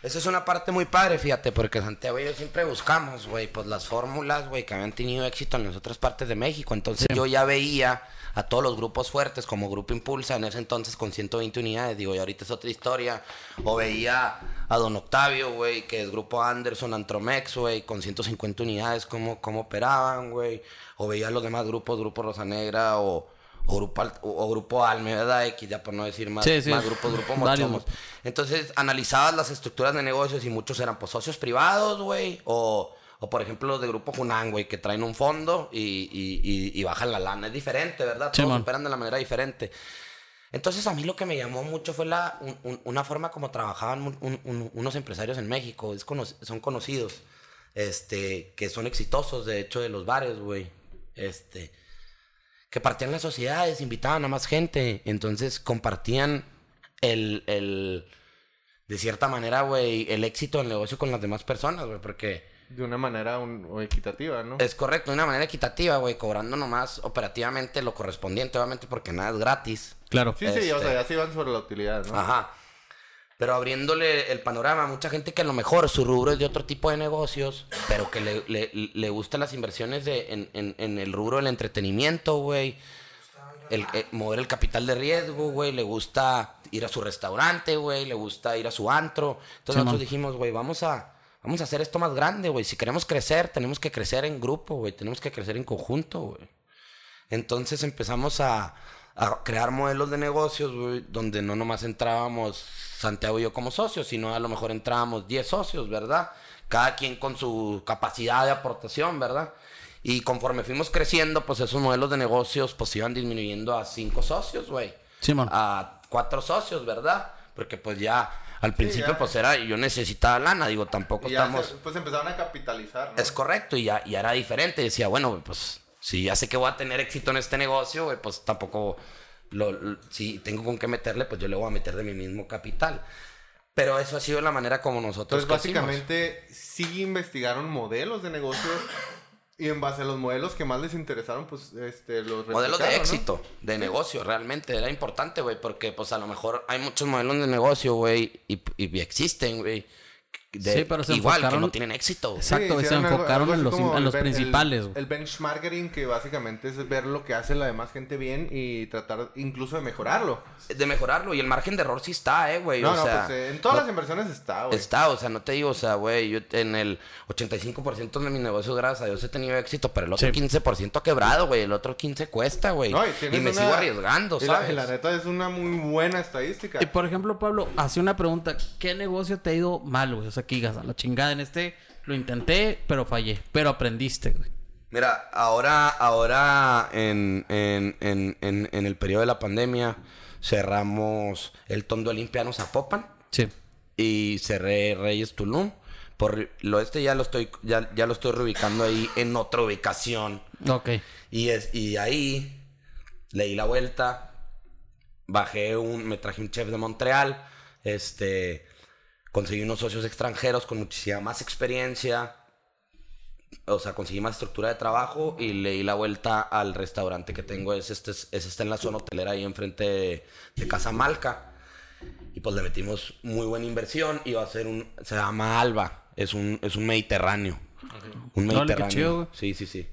Esa es una parte muy padre, fíjate, porque Santiago y yo siempre buscamos, güey, pues las fórmulas, güey, que habían tenido éxito en las otras partes de México. Entonces Sí. yo ya veía a todos los grupos fuertes como Grupo Impulsa en ese entonces con 120 unidades, digo, y ahorita es otra historia. O veía a Don Octavio, güey, que es Grupo Anderson, Antromex, güey, con 150 unidades, cómo, cómo operaban, güey. O veía a los demás grupos, Grupo Rosa Negra o... O grupo, o, o grupo Alme, ¿verdad? X, ya por no decir más, Sí, sí. más grupos, grupo Mochomos. Entonces, analizabas las estructuras de negocios y muchos eran pues socios privados, güey, o, o por ejemplo los de Grupo Junán, güey, que traen un fondo y, y, y- y bajan la lana. Es diferente, ¿verdad? Sí, Todos man. operan de la manera diferente. Entonces, a mí lo que me llamó mucho fue la, un- un- una forma como trabajaban un- un- un- unos empresarios en México. Es cono- son conocidos, este, que son exitosos, de hecho, de los bares, güey. Este, que partían las sociedades, invitaban a más gente, entonces compartían el, el de cierta manera, güey, el éxito del negocio con las demás personas, güey, porque De una manera un- equitativa, ¿no? es correcto, de una manera equitativa, güey, cobrando nomás operativamente lo correspondiente, obviamente, porque nada es gratis. Claro. Sí, sí, o este- sea, ya se iban sobre la utilidad, ¿no? Ajá. Pero abriéndole el panorama a mucha gente que a lo mejor su rubro es de otro tipo de negocios, pero que le, le, le gustan las inversiones de, en, en, en el rubro del entretenimiento, güey. El, eh, mover el capital de riesgo, güey. Le gusta ir a su restaurante, güey. Le gusta ir a su antro. Entonces Sí, nosotros man. dijimos, güey, vamos a, vamos a hacer esto más grande, güey. Si queremos crecer, tenemos que crecer en grupo, güey. Tenemos que crecer en conjunto, güey. Entonces empezamos a, a crear modelos de negocios, güey, donde no nomás entrábamos Santiago y yo como socios, sino a lo mejor entrábamos 10 socios, ¿verdad? Cada quien con su capacidad de aportación, ¿verdad? Y conforme fuimos creciendo, pues esos modelos de negocios pues iban disminuyendo a 5 socios, güey. Simón. A 4 socios, ¿verdad? Porque pues ya al principio ya. pues era, yo necesitaba lana, digo, tampoco Y ya estamos... se- pues empezaron a capitalizar, ¿no? Es correcto, y ya, ya era diferente. Decía, bueno, pues si ya sé que voy a tener éxito en este negocio, güey, pues tampoco, lo, lo- si tengo con qué meterle, pues yo le voy a meter de mi mismo capital. Pero eso ha sido la manera como nosotros Entonces, básicamente, sí investigaron modelos de negocios y en base a los modelos que más les interesaron, pues, este, los Modelos de éxito, de negocio, realmente era importante, güey, porque pues a lo mejor hay muchos modelos de negocio, güey, y, y existen, güey. De- Sí, pero se igual que enfocaron- no tienen éxito. Exacto, se algo- enfocaron algo en los- en el los ben- el- principales, güey. El, benchmarking, que básicamente es ver lo que hace la demás gente bien y tratar incluso de mejorarlo. De mejorarlo, y el margen de error sí está, eh, güey. No, o no, sea, pues eh, en todas no- las inversiones está, güey. Está, o sea, no te digo, o sea, güey, yo en el 85% de mis negocios, gracias a Dios, he tenido éxito, pero el otro Sí. 15% ha quebrado, güey, el otro 15% cuesta, güey. No, y, me una- sigo arriesgando, y la- ¿sabes? y la neta es una muy buena estadística. Y por ejemplo, Pablo, hace una pregunta. ¿Qué negocio te ha ido mal, güey? Sea, que digas, a la chingada en este lo intenté, pero fallé. Pero aprendiste, güey. Mira, ahora, ahora en, en, en, en, en el periodo de la pandemia cerramos el Tondo Olimpiano Zapopan Sí. y cerré Reyes Tulum. Por lo este ya lo estoy, ya, ya lo estoy reubicando ahí en otra ubicación. Ok. Y, es, y ahí le di la vuelta. Bajé un. Me traje un chef de Montreal. Este. Conseguí unos socios extranjeros con muchísima más experiencia. O sea, conseguí más estructura de trabajo y le di la vuelta al restaurante que tengo. Es este, es este en la zona hotelera ahí enfrente de, de Casa Malca. Y pues le metimos muy buena inversión. Y va a ser un. Se llama Alba. Es un, es un mediterráneo. Un mediterráneo. chido, güey. sí, sí, sí.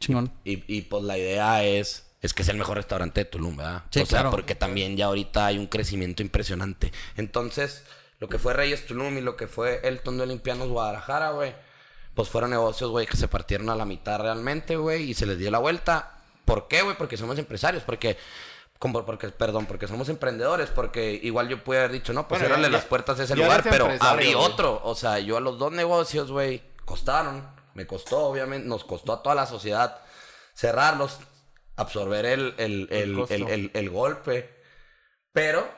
Chingón. Y, y pues la idea es, es que es el mejor restaurante de Tulum, ¿verdad? Sí, o sea, claro. porque también ya ahorita hay un crecimiento impresionante. Entonces, lo que fue Reyes Tulum y lo que fue el Tondo Olimpianos Guadalajara, güey, pues fueron negocios, güey, que se partieron a la mitad realmente, güey, y se les dio la vuelta. ¿Por qué, güey? Porque somos empresarios, porque... como porque, perdón, porque somos emprendedores, porque igual yo pude haber dicho, no, pues Bueno, ya- las puertas a ese lugar, pero abrí otro. O sea, yo a los dos negocios, güey, costaron. Me costó, obviamente, nos costó a toda la sociedad cerrarlos, absorber el, el- el- el golpe. Pero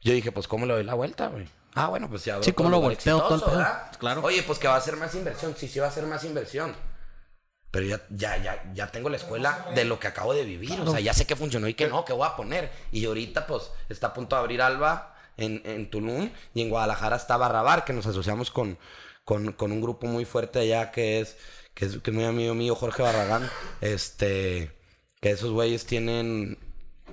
yo dije, pues, ¿cómo le doy la vuelta, güey? Ah, bueno, pues ya. Sí, ¿cómo otro lo volteo todo el. Claro. Oye, pues que va a ser más inversión. Sí, sí va a ser más inversión. Pero ya, ya, ya, ya tengo la escuela de lo que acabo de vivir. O sea, ya sé que funcionó y que no, que voy a poner. Y ahorita, pues, está a punto de abrir Alba en, en Tulum. Y en Guadalajara está Barrabar, que nos asociamos con, con, con un grupo muy fuerte allá que es, que es, que es muy amigo mío, Jorge Barragán. Este, que esos güeyes tienen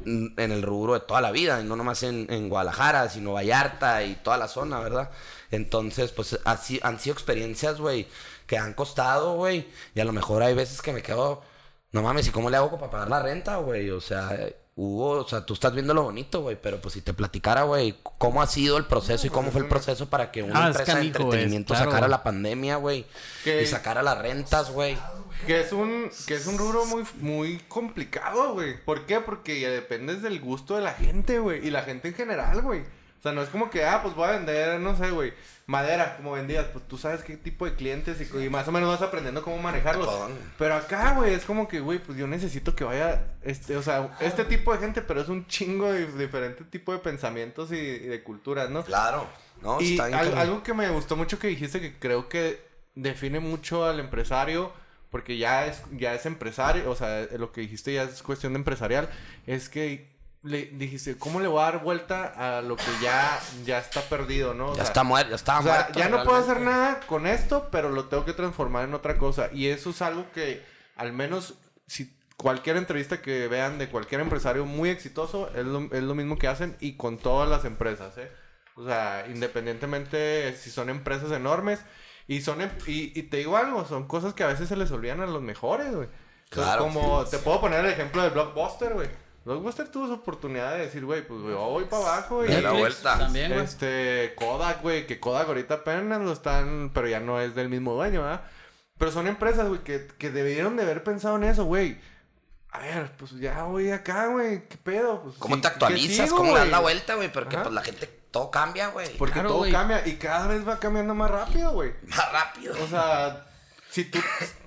en el rubro de toda la vida, y no nomás en, en Guadalajara, sino Vallarta y toda la zona, ¿verdad? Entonces, pues así han sido experiencias, güey, que han costado, güey. Y a lo mejor hay veces que me quedo, no mames, ¿y cómo le hago para pagar la renta, güey? O sea, hubo, o sea, tú estás viendo lo bonito, güey, pero pues si te platicara, güey, cómo ha sido el proceso y cómo fue el proceso para que una Ah, es empresa de entretenimiento claro, sacara la pandemia, güey, y sacara las rentas, güey. Que es un, que es un rubro muy, muy complicado, güey. ¿Por qué? Porque ya dependes del gusto de la gente, güey. Y la gente en general, güey. O sea, no es como que, ah, pues voy a vender, no sé, güey, madera, como vendías. Pues tú sabes qué tipo de clientes y, y más o menos vas aprendiendo cómo manejarlos. Perdón. Pero acá, güey, es como que, güey, pues yo necesito que vaya, este, o sea, este tipo de gente, pero es un chingo de diferente tipo de pensamientos y, y de culturas, ¿no? Claro, ¿no? Y Está al- algo que me gustó mucho que dijiste que creo que define mucho al empresario, porque ya es, ya es empresario, o sea, lo que dijiste ya es cuestión de empresarial, es que le dijiste, ¿cómo le voy a dar vuelta a lo que ya, ya está perdido, no? O Ya sea, está muerto, ya estaba o sea, muerto. ya no puedo hacer nada con esto, pero lo tengo que transformar en otra cosa. Y eso es algo que, al menos, si cualquier entrevista que vean de cualquier empresario muy exitoso, es lo, es lo mismo que hacen y con todas las empresas, ¿eh? O sea, independientemente si son empresas enormes. Y son em- y, y te digo algo, son cosas que a veces se les olvidan a los mejores, güey. Claro. como te puedo poner el ejemplo de Blockbuster, güey. Blockbuster tuvo su oportunidad de decir, güey, pues yo voy para abajo y De la Netflix vuelta. También, güey. este, Kodak, güey, que Kodak ahorita apenas lo están, pero ya no es del mismo dueño, ¿verdad? Pero son empresas, güey, que, que debieron de haber pensado en eso, güey. A ver, pues ya voy acá, güey, ¿qué pedo? Pues, ¿Cómo sí, te ¿qué actualizas? sigo, ¿Cómo le das güey? la vuelta, güey? Porque Ajá. pues la gente, todo cambia, güey. Porque Claro, todo cambia y cada vez va cambiando más rápido, güey. Más rápido. O sea, si tú,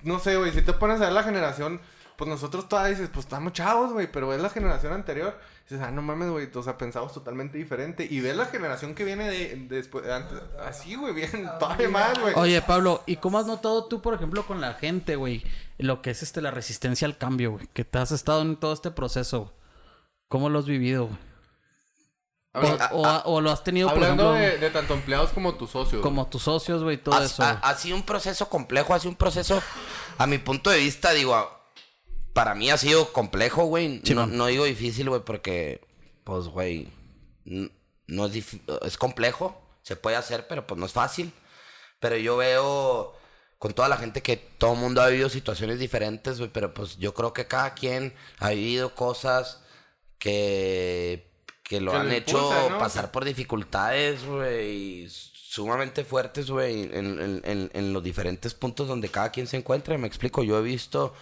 no sé, güey, si te pones a ver la generación, pues nosotros todavía dices, pues estamos chavos, güey, pero ves la generación anterior, dices, ah, no mames, güey, o sea, pensamos totalmente diferente. Y ves la generación que viene de, de después, de antes, así, güey, bien, todavía más, güey. Oye, Pablo, ¿y cómo has notado tú, por ejemplo, con la gente, güey? Lo que es este, la resistencia al cambio, güey. Que te has estado en todo este proceso, güey. ¿Cómo lo has vivido, güey? A O, ver, o- o lo has tenido, por hablando ejemplo, de, de tanto empleados como tus socios. como tus socios, güey, todo Ha, eso. ha- ha sido un proceso complejo, ha sido un proceso, a mi punto de vista, digo, a- para mí ha sido complejo, güey. No, Simón. no digo difícil, güey, porque, pues, güey, n- no es es complejo, se puede hacer, pero pues no es fácil. Pero yo veo con toda la gente que todo el mundo ha vivido situaciones diferentes, güey, pero pues yo creo que cada quien ha vivido cosas que, que lo Que han lo hecho pasar por dificultades, güey, sumamente fuertes, güey, en, en- en- en los diferentes puntos donde cada quien se encuentra. Me explico, yo he visto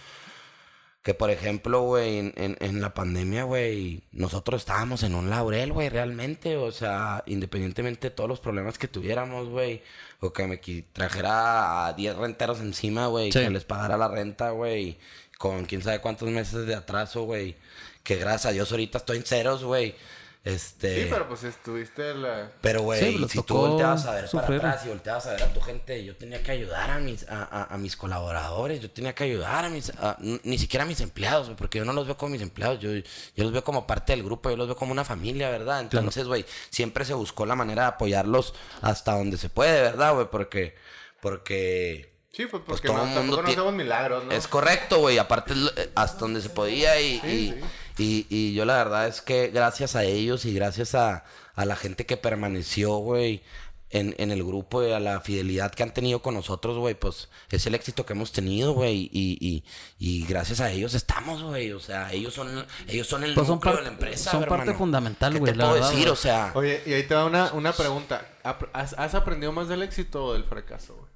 que, por ejemplo, güey, en, en- en la pandemia, güey, nosotros estábamos en un laurel, güey, realmente. O sea, independientemente de todos los problemas que tuviéramos, güey, o que me trajera a 10 renteros encima, güey, Sí. que les pagara la renta, güey, con quién sabe cuántos meses de atraso, güey. Que gracias a Dios ahorita estoy en ceros, güey. Este. Sí, pero pues estuviste la... Pero, güey, Sí, si tú volteabas a ver sufrir. para atrás y volteabas a ver a tu gente, yo tenía que ayudar a mis, a, a- a mis colaboradores, yo tenía que ayudar a mis, a- ni siquiera a mis empleados, porque yo no los veo como mis empleados, yo, yo los veo como parte del grupo, yo los veo como una familia, ¿verdad? Entonces, güey, siempre se buscó la manera de apoyarlos hasta donde se puede, ¿verdad, güey? Porque, porque Sí, pues Pues porque todo no, mundo hacemos milagros, ¿no? es correcto, güey. Aparte, eh, hasta donde se podía. Y, y, y- y yo la verdad es que gracias a ellos y gracias a, a la gente que permaneció, güey, en, en el grupo y a la fidelidad que han tenido con nosotros, güey, pues es el éxito que hemos tenido, güey. Y, y, y gracias a ellos estamos, güey. O sea, ellos son, ellos son el Pues son núcleo de la empresa, son parte hermano. fundamental, ¿Qué güey, te la puedo verdad, decir? güey. O sea, Oye, y ahí te va una, una pregunta. Ap- ¿Has, has aprendido más del éxito o del fracaso, güey?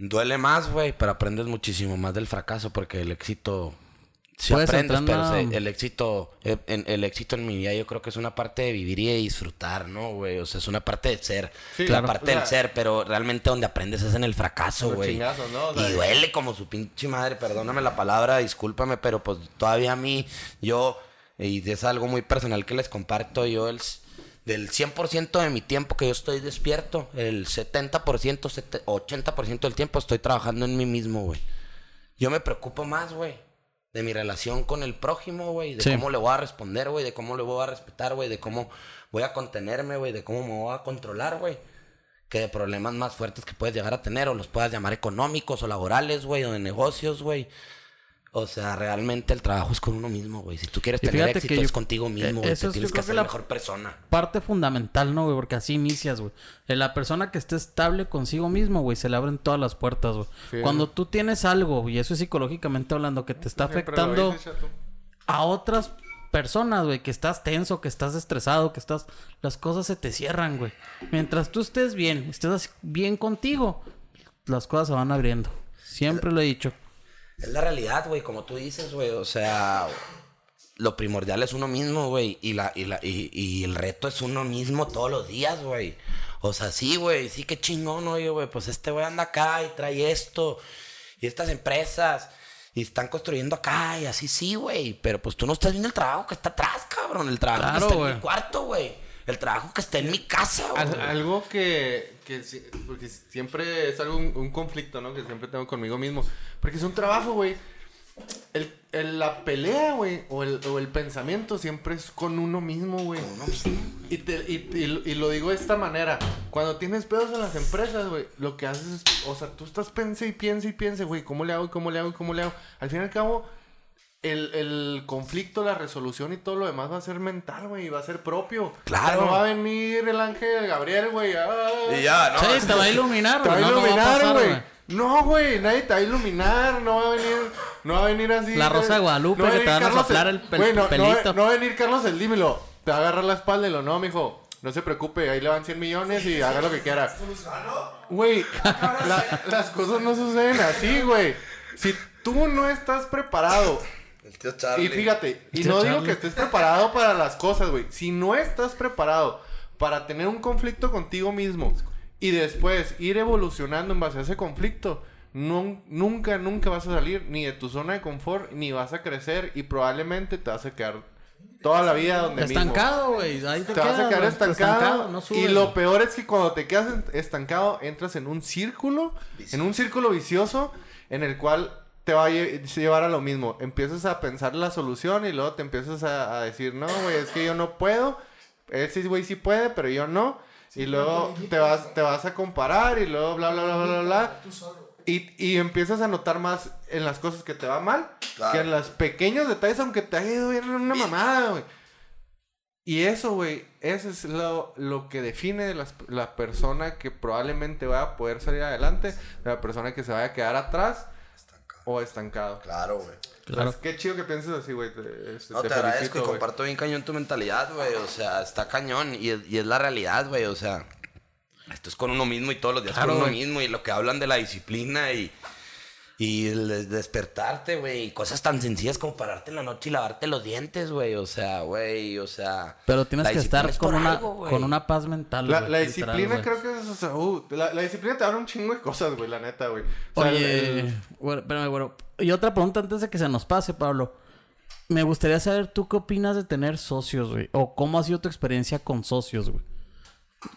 Duele más, güey, pero aprendes muchísimo más del fracaso porque el éxito... Sí Puedes aprendes, pero el éxito, eh, en, el éxito en mi vida yo creo que es una parte de vivir y de disfrutar, ¿no, güey? O sea, es una parte de ser, Sí, la claro. parte O sea, del ser, pero realmente donde aprendes es en el fracaso, güey. ¿no? O sea, y duele como su pinche madre, perdóname la palabra, discúlpame, pero pues todavía a mí, yo, y es algo muy personal que les comparto, yo el, del 100% de mi tiempo que yo estoy despierto, el 70%, sete- 80% del tiempo estoy trabajando en mí mismo, güey. Yo me preocupo más, güey, de mi relación con el prójimo, güey, de Sí. cómo le voy a responder, güey, de cómo le voy a respetar, güey, de cómo voy a contenerme, güey, de cómo me voy a controlar, güey. Que de problemas más fuertes que puedes llegar a tener, o los puedas llamar económicos o laborales, güey, o de negocios, güey. O sea, realmente el trabajo es con uno mismo, güey. Si tú quieres tener fíjate éxito que yo- es contigo mismo, güey. eso Te es, tienes yo que creo que hacer la- mejor persona. Parte fundamental, ¿no, güey? Porque así inicias, güey. La persona que esté estable consigo mismo, güey, se le abren todas las puertas, güey. Sí. Cuando tú tienes algo, y eso es psicológicamente hablando, que te está afectando a otras personas, güey, que estás tenso, que estás estresado, que estás... Las cosas se te cierran, güey. Mientras tú estés bien, estés bien contigo, las cosas se van abriendo. Siempre lo he dicho. Es la realidad, güey, como tú dices, güey. O sea, lo primordial es uno mismo, güey. Y, la, y, la, y, y el reto es uno mismo todos los días, güey. O sea, sí, güey, sí, qué chingón, oye, güey. Pues este güey anda acá y trae esto. Y estas empresas. Y están construyendo acá y así, sí, güey. Pero pues tú no estás viendo el trabajo que está atrás, cabrón. El trabajo Claro, que está en mi cuarto, güey. El trabajo que está en mi casa, güey. algo que, que porque siempre es algo, un, un conflicto, ¿no? Que siempre tengo conmigo mismo. Porque es un trabajo, güey. El, el- la pelea, güey, o el, o el pensamiento siempre es con uno mismo, güey. Y, te- y- y- y lo digo de esta manera. Cuando tienes pedos en las empresas, güey, lo que haces es, o sea, tú estás pense y piense y piense, güey, ¿cómo le hago cómo le hago cómo le hago? Al fin y al cabo, el, el conflicto, la resolución y todo lo demás va a ser mental, güey, y va a ser propio. Claro. No va a venir el ángel Gabriel, güey. ah, Y ya, ¿no? Sí, te va a iluminar, Te va a güey. No, no va a iluminar, güey. No, güey, nadie te va a iluminar, no va a venir, no va a venir así. La Rosa de Guadalupe va que te van a Carlos soplar el- el pel- Güey, no, no va- pelito. No, va a venir Carlos el dímelo, te va a agarrar la espalda y lo, no, mijo, no se preocupe, ahí le van 100 millones y haga lo que quiera. Güey, la- las cosas no suceden así, güey. Si tú no estás preparado El tío Charlie. y fíjate, y no digo Charlie. que estés preparado para las cosas, güey. Si no estás preparado para tener un conflicto contigo mismo y después ir evolucionando en base a ese conflicto, nun- nunca, nunca vas a salir ni de tu zona de confort, ni vas a crecer y probablemente te vas a quedar toda la vida donde mismo. Estancado, güey. Ahí te, Te vas a quedas, quedar güey. estancado. no y lo peor es que cuando te quedas estancado, entras en un círculo, en un círculo vicioso, en el cual te va a lle- llevar a lo mismo. Empiezas a pensar la solución y luego te empiezas a, a decir, no, güey, es que yo no puedo. Ese güey sí puede, pero yo no. y luego te vas, te vas a comparar y luego bla, bla, bla, bla, bla, bla. Tú solo. Y, y empiezas a notar más en las cosas que te va mal Claro. que en los pequeños detalles, aunque te haya ido bien en una mamada, güey. Y eso, güey, eso es lo, lo que define las- la persona que probablemente va a poder salir adelante, de la persona que se vaya a quedar atrás o estancado. Claro, güey. Claro. Pues, qué chido que pienses así, güey. Te, este, No, te, agradezco y güey. comparto bien cañón tu mentalidad, güey. O sea, está cañón y es, y es la realidad, güey. O sea, esto es con uno mismo y todos los días Claro, con uno güey. mismo. Y lo que hablan de la disciplina y, y el des- despertarte, güey. Y cosas tan sencillas como pararte en la noche y lavarte los dientes, güey. O sea, güey, o sea. Pero tienes que estar es con una, algo, con una paz mental. La, disciplina creo que es, o sea, uh, la, la disciplina te da un chingo de cosas, güey, la neta, güey. O sea, Oye, el- bueno, espérame, bueno. Y otra pregunta antes de que se nos pase, Pablo. Me gustaría saber tú qué opinas de tener socios, güey. O cómo ha sido tu experiencia con socios, güey.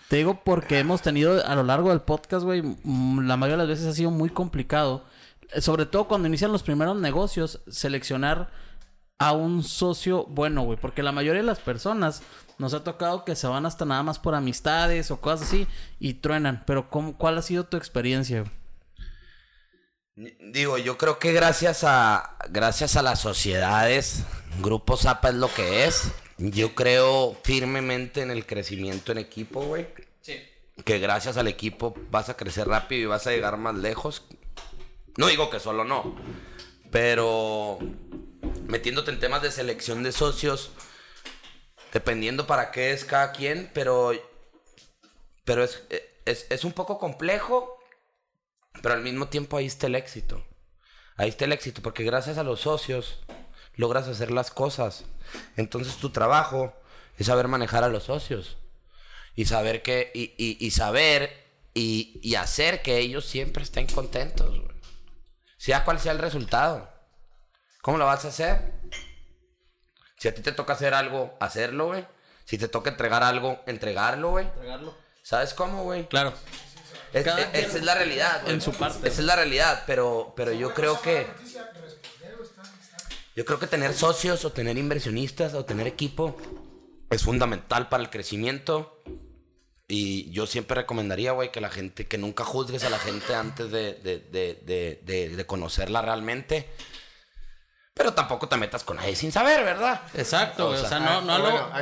Te digo porque hemos tenido a lo largo del podcast, güey, la mayoría de las veces ha sido muy complicado. Sobre todo cuando inician los primeros negocios, seleccionar a un socio bueno, güey. Porque la mayoría de las personas nos ha tocado que se van hasta nada más por amistades o cosas así y truenan. Pero ¿cómo, ¿cuál ha sido tu experiencia, güey? Digo, yo creo que gracias a gracias a las sociedades, Grupo Zapa es lo que es. Yo creo firmemente en el crecimiento en equipo, güey. Que gracias al equipo vas a crecer rápido y vas a llegar más lejos. No digo que solo no, pero metiéndote en temas de selección de socios, dependiendo para qué es cada quien, pero pero es, es, es un poco complejo pero al mismo tiempo ahí está el éxito. Ahí está el éxito, porque gracias a los socios logras hacer las cosas. Entonces tu trabajo es saber manejar a los socios. Y saber que, y, y- y saber y, y hacer que ellos siempre estén contentos. Sea cual sea el resultado. ¿Cómo lo vas a hacer? Si a ti te toca hacer algo, hacerlo, güey. Si te toca entregar algo, entregarlo, güey. ¿Sabes cómo, güey? Claro. Es- es- esa es la realidad. güey. en su parte. Esa es la realidad, pero, pero yo creo que. Yo creo que tener socios o tener inversionistas o tener equipo es fundamental para el crecimiento. Y yo siempre recomendaría, güey, que la gente, que nunca juzgues a la gente antes de, de, de, de, de- de conocerla realmente. Pero tampoco te metas con nadie sin saber, ¿verdad? Exacto, güey. O sea, no, no ah,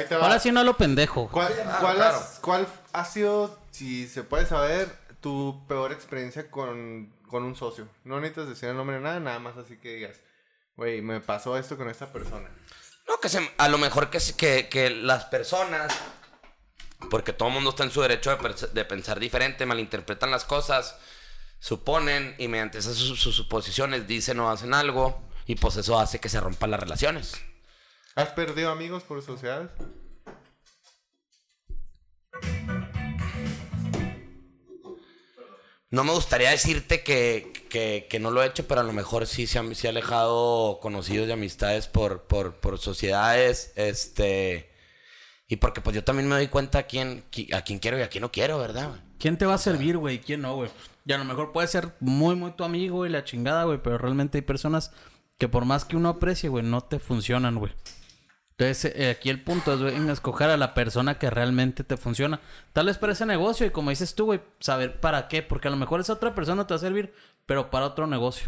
lo. Ahora sí no lo pendejo. ¿Cuál, Ah, cuál, claro. has- cuál ha sido, si se puede saber, tu peor experiencia con, con un socio? No necesitas decir el nombre de nada, nada más así que digas, güey, me pasó esto con esta persona. No, que se- a lo mejor que, que las personas, porque todo el mundo está en su derecho de, pensar diferente, malinterpretan las cosas, suponen y mediante esas sus, sus suposiciones dicen o hacen algo y pues eso hace que se rompan las relaciones. ¿Has perdido amigos por sociedades? No me gustaría decirte que, que- que no lo he hecho, pero a lo mejor sí se han, se ha alejado conocidos y amistades por, por, por sociedades, este... Y porque pues yo también me doy cuenta a quién, qui- a quién quiero y a quién no quiero, ¿verdad? güey? ¿Quién te va a servir, güey? ¿Quién no, güey? Y a lo mejor puede ser muy, muy tu amigo y la chingada, güey. Pero realmente hay personas que por más que uno aprecie, güey, no te funcionan, güey. Entonces, eh, aquí el punto es, güey, en escoger a la persona que realmente te funciona. Tal vez para ese negocio y como dices tú, güey, saber para qué. Porque a lo mejor esa otra persona te va a servir, pero para otro negocio.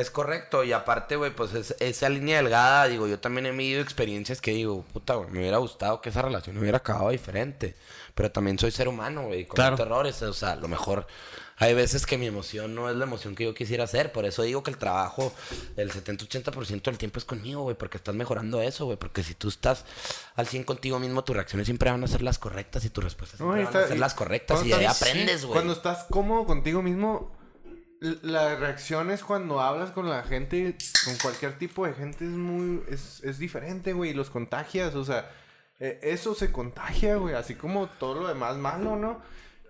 Es correcto, y aparte, güey, pues es- esa línea delgada, digo, yo también he vivido experiencias que digo, puta, güey, me hubiera gustado que esa relación hubiera acabado diferente. Pero también soy ser humano, güey, cometo Claro. errores, o sea, a lo mejor hay veces que mi emoción no es la emoción que yo quisiera hacer. Por eso digo que el trabajo, el 70-80% del tiempo es conmigo, güey, porque estás mejorando eso, güey. Porque si tú estás al 100 contigo mismo, tus reacciones siempre van a ser las correctas y tus respuestas No, siempre y van a ser y las correctas. Y de ahí aprendes, sí, güey. Cuando estás cómodo contigo mismo, la reacción es cuando hablas con la gente, con cualquier tipo de gente, es muy. es, es diferente, güey. Los contagias, o sea, eh, eso se contagia, güey. Así como todo lo demás malo, ¿no?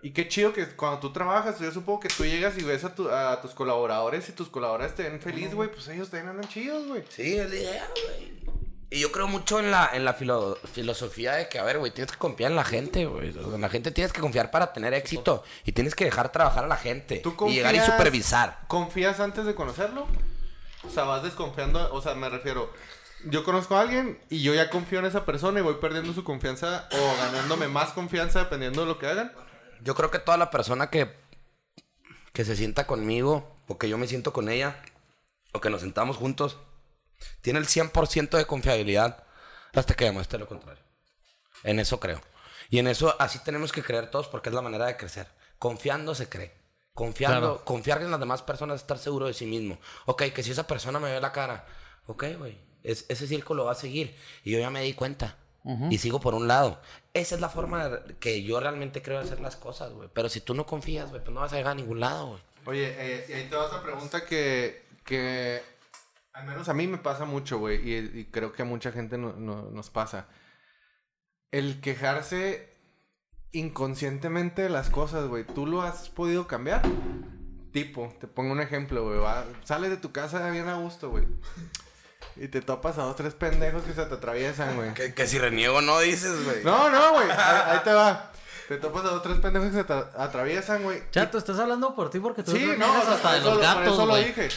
Y qué chido que cuando tú trabajas, yo supongo que tú llegas y ves a, tu- a tus colaboradores y tus colaboradores te ven feliz, güey, pues ellos también andan chidos, güey. Sí, es la idea, güey. Y yo creo mucho en la, en la filo- filosofía de que, a ver, güey, tienes que confiar en la gente, güey. En la gente tienes que confiar para tener éxito. Y tienes que dejar trabajar a la gente. ¿Tú y llegar y confías- supervisar. ¿Confías antes de conocerlo? O sea, vas desconfiando, o sea, me refiero, yo conozco a alguien y yo ya confío en esa persona y voy perdiendo su confianza o ganándome más confianza dependiendo de lo que hagan. Yo creo que toda la persona que, que se sienta conmigo, o que yo me siento con ella, o que nos sentamos juntos, tiene el 100% de confiabilidad hasta que demuestre lo contrario. En eso creo. Y en eso así tenemos que creer todos porque es la manera de crecer. Confiando se cree. Confiando, Claro. confiar en las demás personas es estar seguro de sí mismo. Ok, que si esa persona me ve la cara, ok, güey, es- ese círculo va a seguir. Y yo ya me di cuenta. Y sigo por un lado. Esa es la forma de- que yo realmente creo hacer las cosas, güey. Pero si tú no confías, güey, pues no vas a llegar a ningún lado, güey. Oye, eh, y ahí te va otra pregunta que, que al menos a mí me pasa mucho, güey, y, y creo que a mucha gente no- no- nos pasa. El quejarse inconscientemente de las cosas, güey, ¿tú lo has podido cambiar? Tipo, te pongo un ejemplo, güey, va- sales de tu casa bien a gusto, güey. Y te topas a dos, tres pendejos que se te atraviesan, güey. Que, que si reniego no dices, güey. No, no, güey, ahí, ahí te va. Te topas a dos, tres pendejos que se te atraviesan, güey. Chato, estás hablando por ti porque tú Sí, no, reniegas o sea, hasta por de eso, los por gatos, eso lo güey. dije.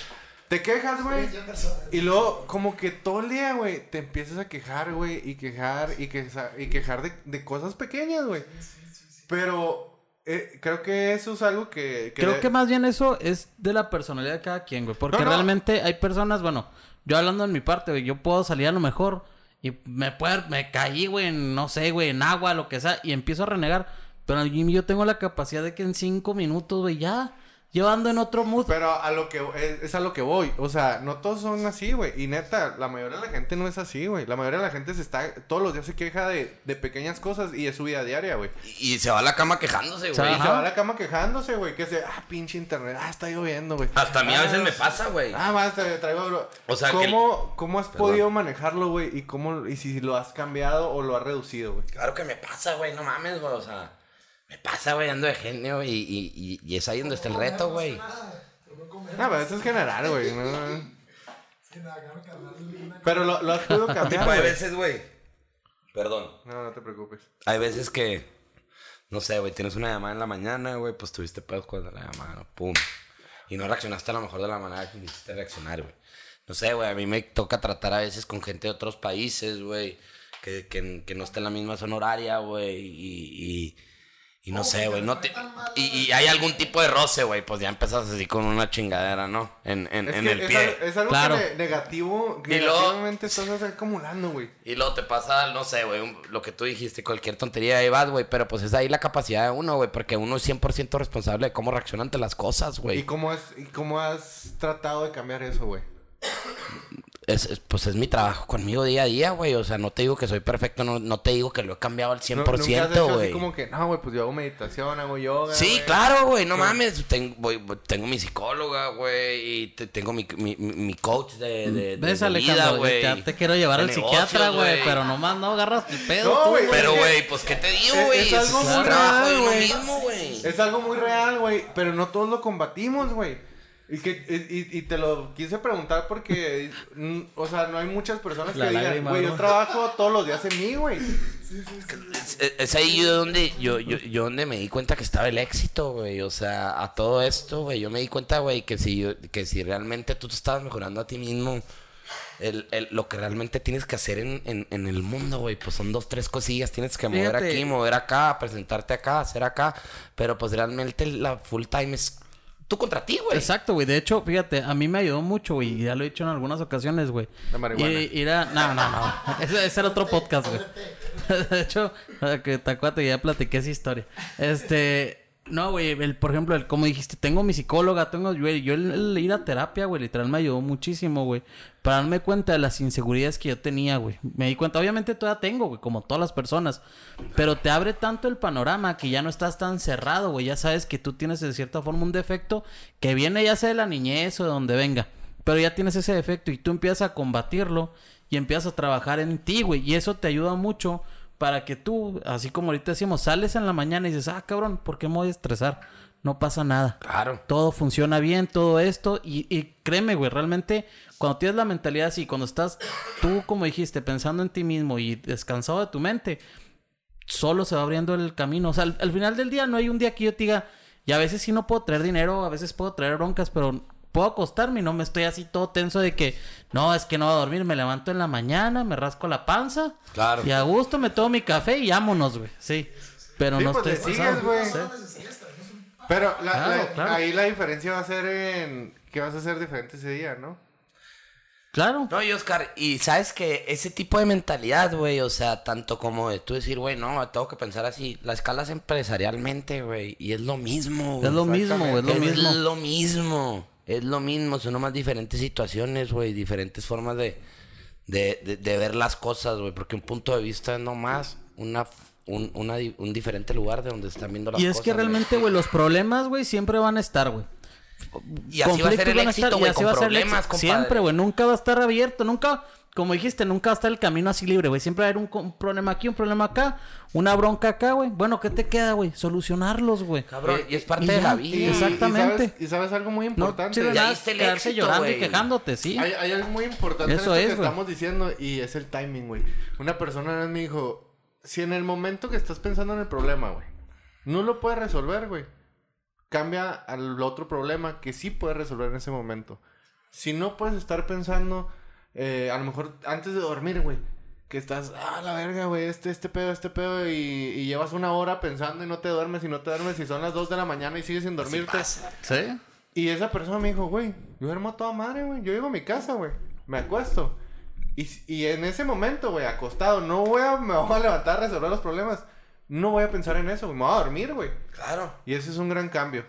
Te quejas, güey. Y luego, como que todo el día, güey, te empiezas a quejar, güey, y quejar, y, queja- y quejar de, de cosas pequeñas, güey. Pero eh, creo que eso es algo que... Creo de- que más bien eso es de la personalidad de cada quien, güey. Porque No, no. realmente hay personas, bueno, yo hablando en mi parte, güey, yo puedo salir a lo mejor y me puedo, me caí, güey, en, no sé, güey, en agua, lo que sea, y empiezo a renegar. Pero yo tengo la capacidad de que en cinco minutos, güey, ya, yo ando en otro mood. Pero a lo que es, es a lo que voy. O sea, no todos son así, güey. Y neta, la mayoría de la gente no es así, güey. La mayoría de la gente se está... Todos los días se queja de, de pequeñas cosas y es su vida diaria, güey. Y, y se va a la cama quejándose, güey. Y se va a la cama quejándose, güey. Que se... Ah, pinche internet. Ah, está lloviendo, güey. Hasta a mí a veces Ah, me pasa, güey. Ah, más te traigo bro. O sea, que ¿Cómo, ¿cómo has Perdón. podido manejarlo, güey? Y cómo y si lo has cambiado o lo has reducido, güey. Claro que me pasa, güey, no mames, güey, o sea, me pasa, güey, ando de genio y, y, y, y es ahí donde está el reto, güey. No pero eso es general, güey. no, Pero lo, lo has podido cambiar, Tipo, hay veces, güey, perdón, No, no te preocupes. hay veces que, no sé, güey, tienes una llamada en la mañana, güey, pues tuviste pedos con la llamada, ¿no? pum, y no reaccionaste a lo mejor de la manera que quisiste reaccionar, güey. No sé, güey, a mí me toca tratar a veces con gente de otros países, güey, que, que, que no está en la misma zona horaria, güey, y... y y no ¿Cómo sé, que güey, no te... Y, y hay algún tipo de roce, güey, pues ya empezas así con una chingadera, ¿no? En, en, Es en que el es, pie. es algo Claro. que ne- negativo, Y luego- negativamente estás acumulando, güey. Y luego te pasa, no sé, güey, lo que tú dijiste, cualquier tontería de vas, güey, pero pues es ahí la capacidad de uno, güey, porque uno es 100% responsable de cómo reacciona ante las cosas, ¿Y güey. cómo, has, ¿Y cómo has tratado de cambiar eso, güey? Es, es- pues es mi trabajo conmigo día a día, güey, o sea, no te digo que soy perfecto, no, no te digo que lo he cambiado al No- nunca has 100%, hecho así güey. como que, no, güey, pues yo hago meditación, hago yoga, Sí, claro, güey, no mames, tengo, voy- tengo mi psicóloga, güey, y te- tengo mi, mi, mi- coach de, de, ¿Ves, de vida, güey. ya te quiero llevar al psiquiatra, güey, pero nomás no agarras el pedo. No, güey, Pero, Es güey, pues, ¿qué te digo, es- güey? es Ese algo Es muy un trabajo de real, uno güey. mismo, güey. Es algo muy real, güey, pero no todos lo combatimos, güey. Y, que, y, y- te lo quise preguntar porque, o sea, no hay muchas personas La que digan, güey, yo trabajo todos los días en mí, güey. Es, es- es ahí yo donde yo, yo, yo donde me di cuenta que estaba el éxito, güey. O sea, a todo esto, güey. Yo me di cuenta, güey, que si yo- que si realmente tú te estabas mejorando a ti mismo, el, el- lo que realmente tienes que hacer en, en, en el mundo, güey, pues son dos, tres cosillas. Tienes que mover Fíjate. aquí, mover acá, presentarte acá, hacer acá. Pero pues realmente la full time es tú contra ti, güey. Exacto, güey. De hecho, fíjate, a mí me ayudó mucho, güey. y Ya lo he dicho en algunas ocasiones, güey. La marihuana. Y- ir a- No, no, no. Ese, ese era otro podcast, güey. De hecho, que te acuerdas ya platiqué esa historia. Este... No, güey, el, por ejemplo, el, como dijiste, tengo mi psicóloga, tengo, güey, yo el, el ir a terapia, güey, literal me ayudó muchísimo, güey, para darme cuenta de las inseguridades que yo tenía, güey. Me di cuenta, obviamente todavía tengo, güey, como todas las personas, pero te abre tanto el panorama que ya no estás tan cerrado, güey, ya sabes que tú tienes de cierta forma un defecto que viene ya sea de la niñez o de donde venga, pero ya tienes ese defecto y tú empiezas a combatirlo y empiezas a trabajar en ti, güey, y eso te ayuda mucho para que tú, así como ahorita decimos, sales en la mañana y dices, ah, cabrón, ¿por qué me voy a estresar? No pasa nada. Claro. Todo funciona bien, todo esto. Y, y créeme, güey, realmente cuando tienes la mentalidad así, cuando estás tú, como dijiste, pensando en ti mismo y descansado de tu mente, solo se va abriendo el camino. O sea, al, al final del día no hay un día que yo te diga, y a veces sí no puedo traer dinero, a veces puedo traer broncas, pero puedo acostarme y no me estoy así todo tenso de que, no, es que no va a dormir, me levanto en la mañana, me rasco la panza. Claro. Y a gusto me tomo mi café y vámonos, güey. Sí. Pero Sí, no pues, estoy sigues, güey. Sí. Pero la- Claro, la- claro. ahí la diferencia va a ser en que vas a hacer diferente ese día, ¿no? Claro. No, y Oscar, y sabes que ese tipo de mentalidad, güey, o sea, tanto como de tú decir, güey, no, tengo que pensar así, la escala es empresarialmente, güey, y es lo mismo, güey. Es lo mismo, güey, es lo es mismo. lo mismo, es lo mismo, son nomás diferentes situaciones, güey, diferentes formas de, de, de, de ver las cosas, güey, porque un punto de vista es nomás una, un, una un diferente lugar de donde están viendo las Y cosas. es que realmente, güey, los problemas, güey, siempre van a estar, güey. Y así va a ser el éxito, estar, y güey, así con problemas, compadre. Siempre, güey, nunca va a estar abierto, nunca, como dijiste, nunca va a estar el camino así libre, güey. Siempre va a haber un, un problema aquí, un problema acá, una bronca acá, güey. Bueno, ¿qué te queda, güey? Solucionarlos, güey. Cabrón, y es parte y de ya. la Y- vida. Exactamente. Y sabes, y sabes algo muy No importante. sirve Ya viste el quedarse éxito, llorando y quejándote, sí. Hay, hay algo muy importante Eso en esto es, que estamos diciendo y es el timing, güey. Una persona me dijo, si en el momento que estás pensando en el problema, güey, no lo puedes resolver, güey, cambia al otro problema que sí puedes resolver en ese momento. Si no puedes estar pensando, eh, a lo mejor antes de dormir, güey, que estás, ah, la verga, güey, este, este pedo, este pedo, y, y llevas una hora pensando y no te duermes y no te duermes y son las 2 de la mañana y sigues sin dormirte. Sí. Y esa persona me dijo, güey, yo duermo toda madre, güey. Yo llego a mi casa, güey. Me acuesto. Y, y en ese momento, güey, acostado, no voy a, me voy a levantar a resolver los problemas. No voy a pensar en eso, güey. Me voy a dormir, güey. Claro. Y ese es un gran cambio.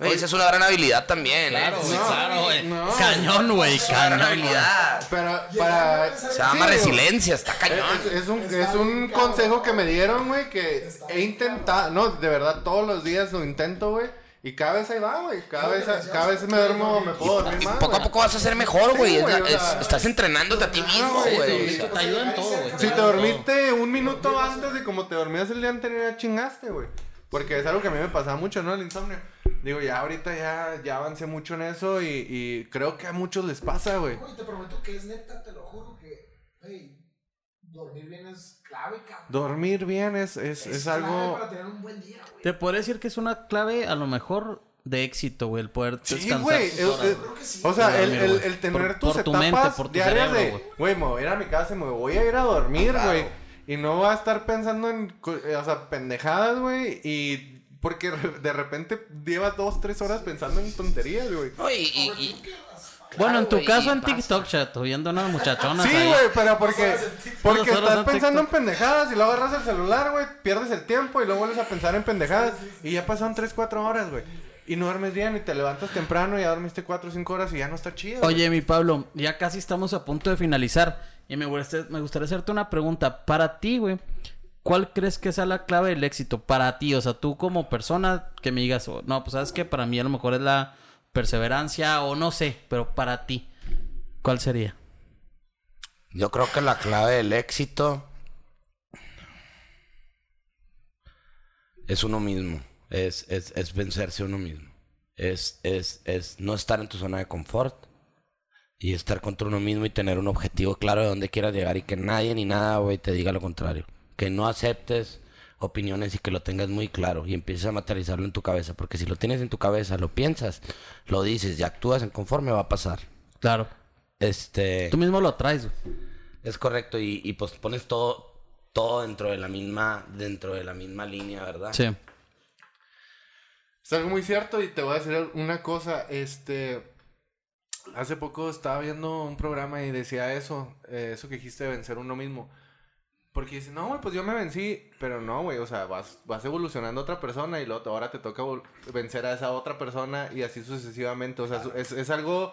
Oye, esa es una gran habilidad también, Claro, ¿eh? güey, No, claro, güey. no. Cañón, güey, Es gran cañón. güey. habilidad. Pero para... Se llama Sí, resiliencia, está cañón. Es, es un, es un consejo que me dieron, güey, que Está he intentado, no, de verdad, todos los días lo intento, güey. Y cada vez ahí va, güey. Cada vez, cada vez me duermo, me puedo dormir más, poco a poco vas a ser mejor, Sí, güey. Es o sea- es- estás entrenándote a ti mismo, Sí, güey. sí. Te ayuda en todo, güey. Si te dormiste un minuto antes de como te dormías el día anterior, ya chingaste, güey. Porque es algo que a mí me pasaba mucho, ¿no? El insomnio. Digo, ya ahorita ya, ya avancé mucho en eso y, y creo que a muchos les pasa, güey. Güey, te prometo que es neta, te lo juro que, hey, dormir bien es clave, cabrón. Dormir bien es, es, es clave algo... para tener un buen día, güey. Te podría decir que es una clave, a lo mejor, de éxito, güey, el poder Sí, descansar. güey. tus el- horas, el- güey. Sí. o sea, el, el, tener Por- tus por tu etapas mente, por tu diarias cerebro, de, güey. me voy a ir a mi casa y me voy a ir a dormir, güey. Y no voy a estar pensando en, co- eh, o sea, pendejadas, güey. Y porque de repente llevas dos, tres horas pensando en tonterías, güey. Y- Bueno, en tu caso en pasa. TikTok, chato, viendo unas muchachonas Sí, güey, pero porque, porque estás en pensando en pendejadas y luego agarras el celular, güey, pierdes el tiempo y luego vuelves a pensar en pendejadas y ya pasaron 3, 4 horas, güey. Y no duermes bien y te levantas temprano y ya dormiste 4 o 5 horas y ya no está chido. Oye, mi Pablo, ya casi estamos a punto de finalizar. Y me gustaría, me gustaría hacerte una pregunta. Para ti, güey, ¿cuál crees que sea la clave del éxito? Para ti, o sea, tú como persona que me digas, oh, no, pues sabes que para mí a lo mejor es la perseverancia o no sé, pero para ti, ¿cuál sería? yo creo que la clave del éxito es uno mismo. Es, es, es vencerse uno mismo. Es, es, es no estar en tu zona de confort. Y estar contra uno mismo y tener un objetivo claro de dónde quieras llegar y que nadie ni nada, te diga lo contrario. Que no aceptes opiniones y que lo tengas muy claro y empieces a materializarlo en tu cabeza. Porque si lo tienes en tu cabeza, lo piensas, lo dices y actúas en conforme, va a pasar. Claro. Este... Tú mismo lo traes. Es correcto, y, y pues pones todo, todo dentro de la misma, dentro de la misma línea, ¿verdad? Sí. Es algo muy cierto y te voy a decir una cosa, este... Hace poco estaba viendo un programa y decía eso, eh, eso que dijiste de vencer uno mismo. Porque dice, no, güey, pues yo me vencí, pero no, güey, o sea, vas, vas evolucionando a otra persona y luego ahora te toca vencer a esa otra persona y así sucesivamente. O sea, es, es algo,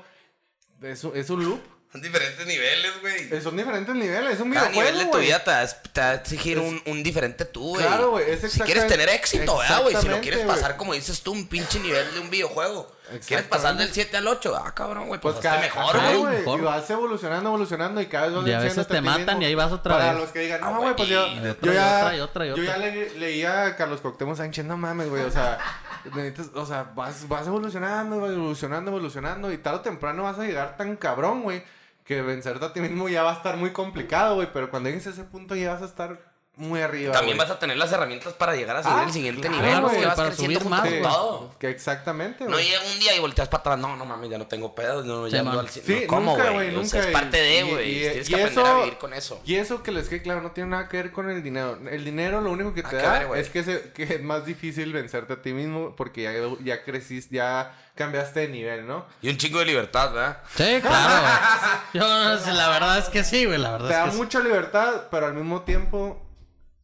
es, es un loop. Son diferentes niveles, güey. Eh, Son diferentes niveles, es un Cada videojuego, nivel de tu vida te va, a- te va a exigir un, un diferente tú, güey. Claro, güey, Si quieres tener éxito, ¿verdad, güey? Si lo quieres pasar, como dices tú, un pinche nivel de un videojuego. ¿Quieres pasar del 7 al 8? Ah, cabrón, güey, pues, Pues cada, mejor, güey. Y vas evolucionando, evolucionando y cada vez vas Y a veces te matan y ahí vas otra Para vez. los que digan, Ah, no, güey, pues yo, yo otra, y ya, otra, y otra, y yo otra". ya le- leía a Carlos Cuauhtémoc Sánchez, no mames, güey, o sea, necesitas, o sea, vas, vas evolucionando, evolucionando, evolucionando y tarde o temprano vas a llegar tan cabrón, güey, que vencerte a ti mismo ya va a estar muy complicado, güey, pero cuando llegues a ese punto ya vas a estar muy arriba, También güey. vas a tener las herramientas para llegar a subir Ah, el siguiente claro, nivel, güey, porque vas para creciendo subir junto más, con güey. todo. Que exactamente, No llega un día y volteas para atrás. No, no mames, ya no tengo pedos. No, ya Sí, al cien- Sí, no, ¿Cómo, nunca, güey? güey, O sea, nunca. es parte de, Y- güey. y- Tienes y que aprender eso- a vivir con eso. Y eso que les quede claro, no tiene nada que ver con el dinero. El dinero lo único que Ah, te da ver, es que, se- que es más difícil vencerte a ti mismo porque ya, ya creciste, ya cambiaste de nivel, ¿no? Y un chingo de libertad, ¿verdad? Sí, claro. Yo, la verdad es que sí, güey. La verdad Te da es que sí. mucha libertad, pero al mismo tiempo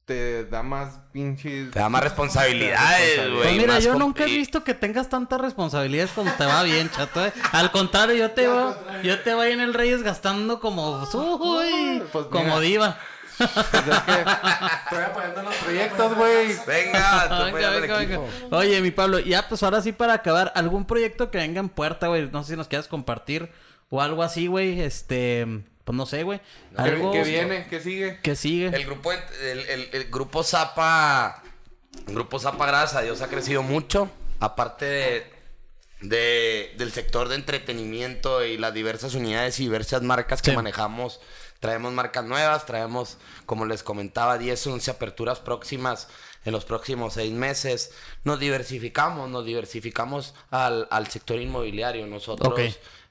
te da más pinches... Te da más responsabilidades, güey. Pues mira, yo nunca he visto que tengas tantas responsabilidades cuando te va bien, chato. ¿eh? Al contrario, yo te voy, yo te voy en el Reyes gastando como, uy, Pues como diva. Pues es que estoy apoyando los proyectos, güey. Venga, tú Venga, venga, equipo. venga. Oye, mi Pablo, ya pues ahora sí para acabar, algún proyecto que venga en puerta, güey. No sé si nos quieras compartir o algo así, güey. Este, pues no sé, güey. Algo ¿Qué viene? ¿Qué sigue? que sigue. El grupo, el, el- el grupo Zapa, el grupo Zapa, gracias a Dios, ha crecido mucho. Aparte de, de- del sector de entretenimiento y las diversas unidades y diversas marcas que Sí. manejamos, traemos marcas nuevas, traemos, como les comentaba, 10, 11 aperturas próximas en los próximos seis meses. Nos diversificamos, nos diversificamos al, al sector inmobiliario. Nosotros, Ok.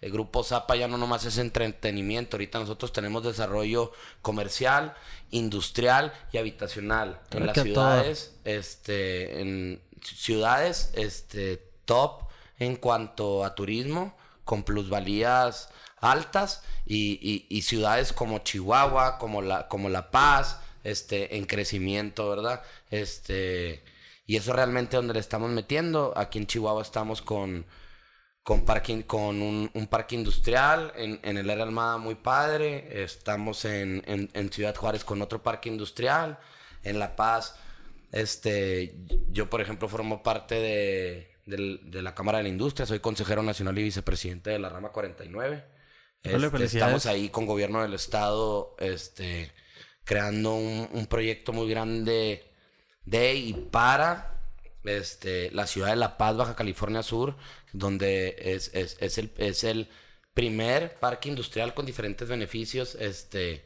El grupo Zapa ya no nomás es entretenimiento, ahorita nosotros tenemos desarrollo comercial, industrial y habitacional en las ciudades, este, en ciudades, este, top en cuanto a turismo, con plusvalías altas y, y- y ciudades como Chihuahua, como la, como La Paz, este, en crecimiento, ¿verdad? Este, y eso realmente donde le estamos metiendo. Aquí en Chihuahua estamos con, con, parking, con un, un parque industrial en, en el área Armada muy padre. Estamos en, en, en Ciudad Juárez con otro parque industrial. En La Paz, este, yo por ejemplo formo parte de, del- de la Cámara de la Industria. Soy consejero nacional y vicepresidente de la rama 49. Ole, Este, estamos ahí con gobierno del estado, este, creando un, un proyecto muy grande de y para este, la ciudad de La Paz, Baja California Sur, donde es, es, es el, es el primer parque industrial con diferentes beneficios este,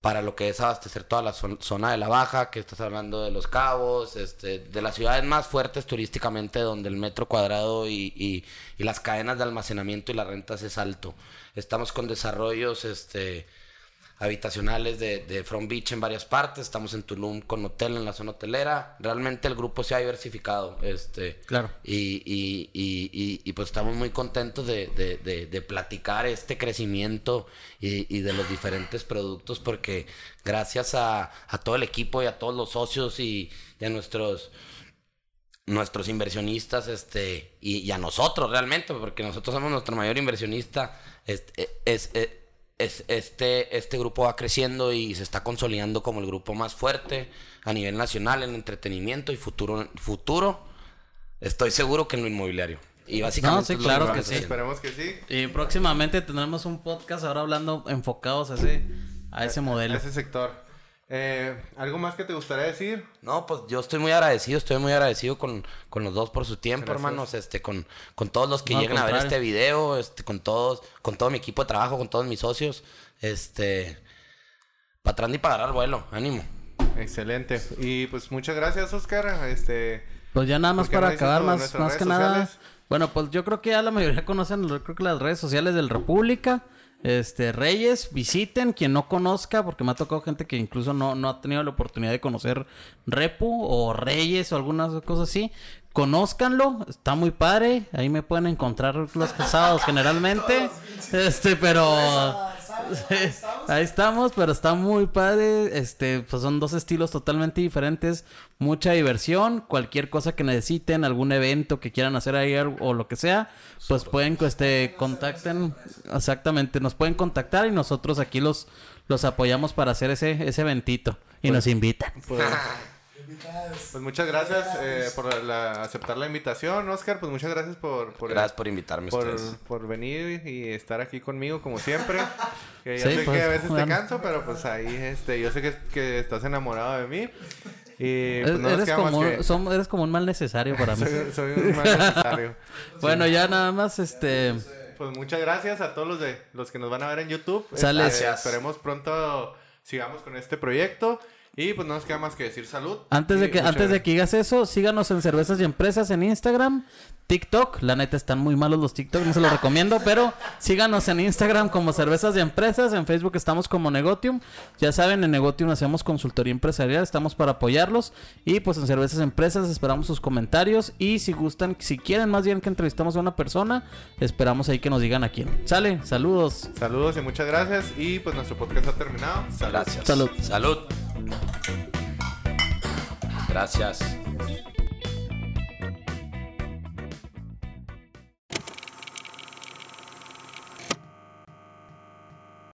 para lo que es abastecer toda la zon- zona de la Baja, que estás hablando de Los Cabos, este, de las ciudades más fuertes turísticamente, donde el metro cuadrado y, y- y las cadenas de almacenamiento y las rentas es alto. Estamos con desarrollos este, habitacionales de, de Front Beach en varias partes. Estamos en Tulum con hotel en la zona hotelera. Realmente el grupo se ha diversificado. Este, Claro. Y, y, y, y, y, pues estamos muy contentos de, de, de, de platicar este crecimiento y, de los diferentes productos porque gracias a, a todo el equipo y a todos los socios y, a nuestros nuestros inversionistas este y, y a nosotros realmente porque nosotros somos nuestro mayor inversionista este, es, es- es- este este grupo va creciendo y se está consolidando como el grupo más fuerte a nivel nacional en entretenimiento y futuro futuro estoy seguro que en lo inmobiliario y básicamente No, sí, claro que sí. Esperemos que sí. Y próximamente tendremos un podcast ahora hablando enfocados a ese, a ese modelo. Ese sector. Eh, ¿Algo más que te gustaría decir? No, pues yo estoy muy agradecido, estoy muy agradecido con, con los dos por su tiempo, Gracias. hermanos, este, con, con todos los que No, lleguen a ver este video, este, con todos, con todo mi equipo de trabajo, con todos mis socios, este, para atrás ni para agarrar vuelo, ánimo. Excelente. Y pues muchas gracias, Oscar. Este, Pues ya nada más ¿Por qué no para acabar, más, más que nada. Bueno, pues yo creo que ya la mayoría conocen, yo creo que las redes sociales del República. Este, Reyes, visiten quien no conozca, porque me ha tocado gente que incluso no, no ha tenido la oportunidad de conocer Repu o Reyes o algunas cosas así. Conózcanlo, está muy padre. Ahí me pueden encontrar los sábados generalmente. Este, pero. Ahí estamos, pero está muy padre. Este, pues son dos estilos totalmente diferentes. Mucha diversión. Cualquier cosa que necesiten, algún evento que quieran hacer ahí o lo que sea, pues pueden, este, contacten. Exactamente, nos pueden contactar y nosotros aquí los, los apoyamos para hacer ese, ese eventito. Y nos invitan. Pues, pues muchas gracias eh, por la- aceptar la invitación, Oscar. Pues muchas gracias por, por, Gracias por invitarme por, ustedes. por venir y estar aquí conmigo como siempre. Que ya Sí, sé pues, que a veces te bueno. canso, pero pues ahí este, yo sé que, que estás enamorado de mí. Y pues Eres, no más como, que... som- eres como un mal necesario para mí. Soy, soy un mal necesario. Bueno, ya nada más, este... Pues muchas gracias a todos los de los que nos van a ver en YouTube. Sale. Este, Gracias. esperemos pronto sigamos con este proyecto. Y pues no nos queda más que decir salud. Antes de que antes de que digas eso, síganos en Cervezas y Empresas en Instagram, TikTok. La neta están muy malos los TikTok, no se los recomiendo, pero síganos en Instagram como Cervezas y Empresas, en Facebook estamos como Negotium. Ya saben, en Negotium hacemos consultoría empresarial, estamos para apoyarlos y pues en Cervezas y Empresas esperamos sus comentarios y si gustan, si quieren más bien que entrevistamos a una persona, esperamos ahí que nos digan a quién. Sale, saludos. Saludos y muchas gracias. Y pues nuestro podcast ha terminado. Salud. Gracias. Salud. Salud. Gracias.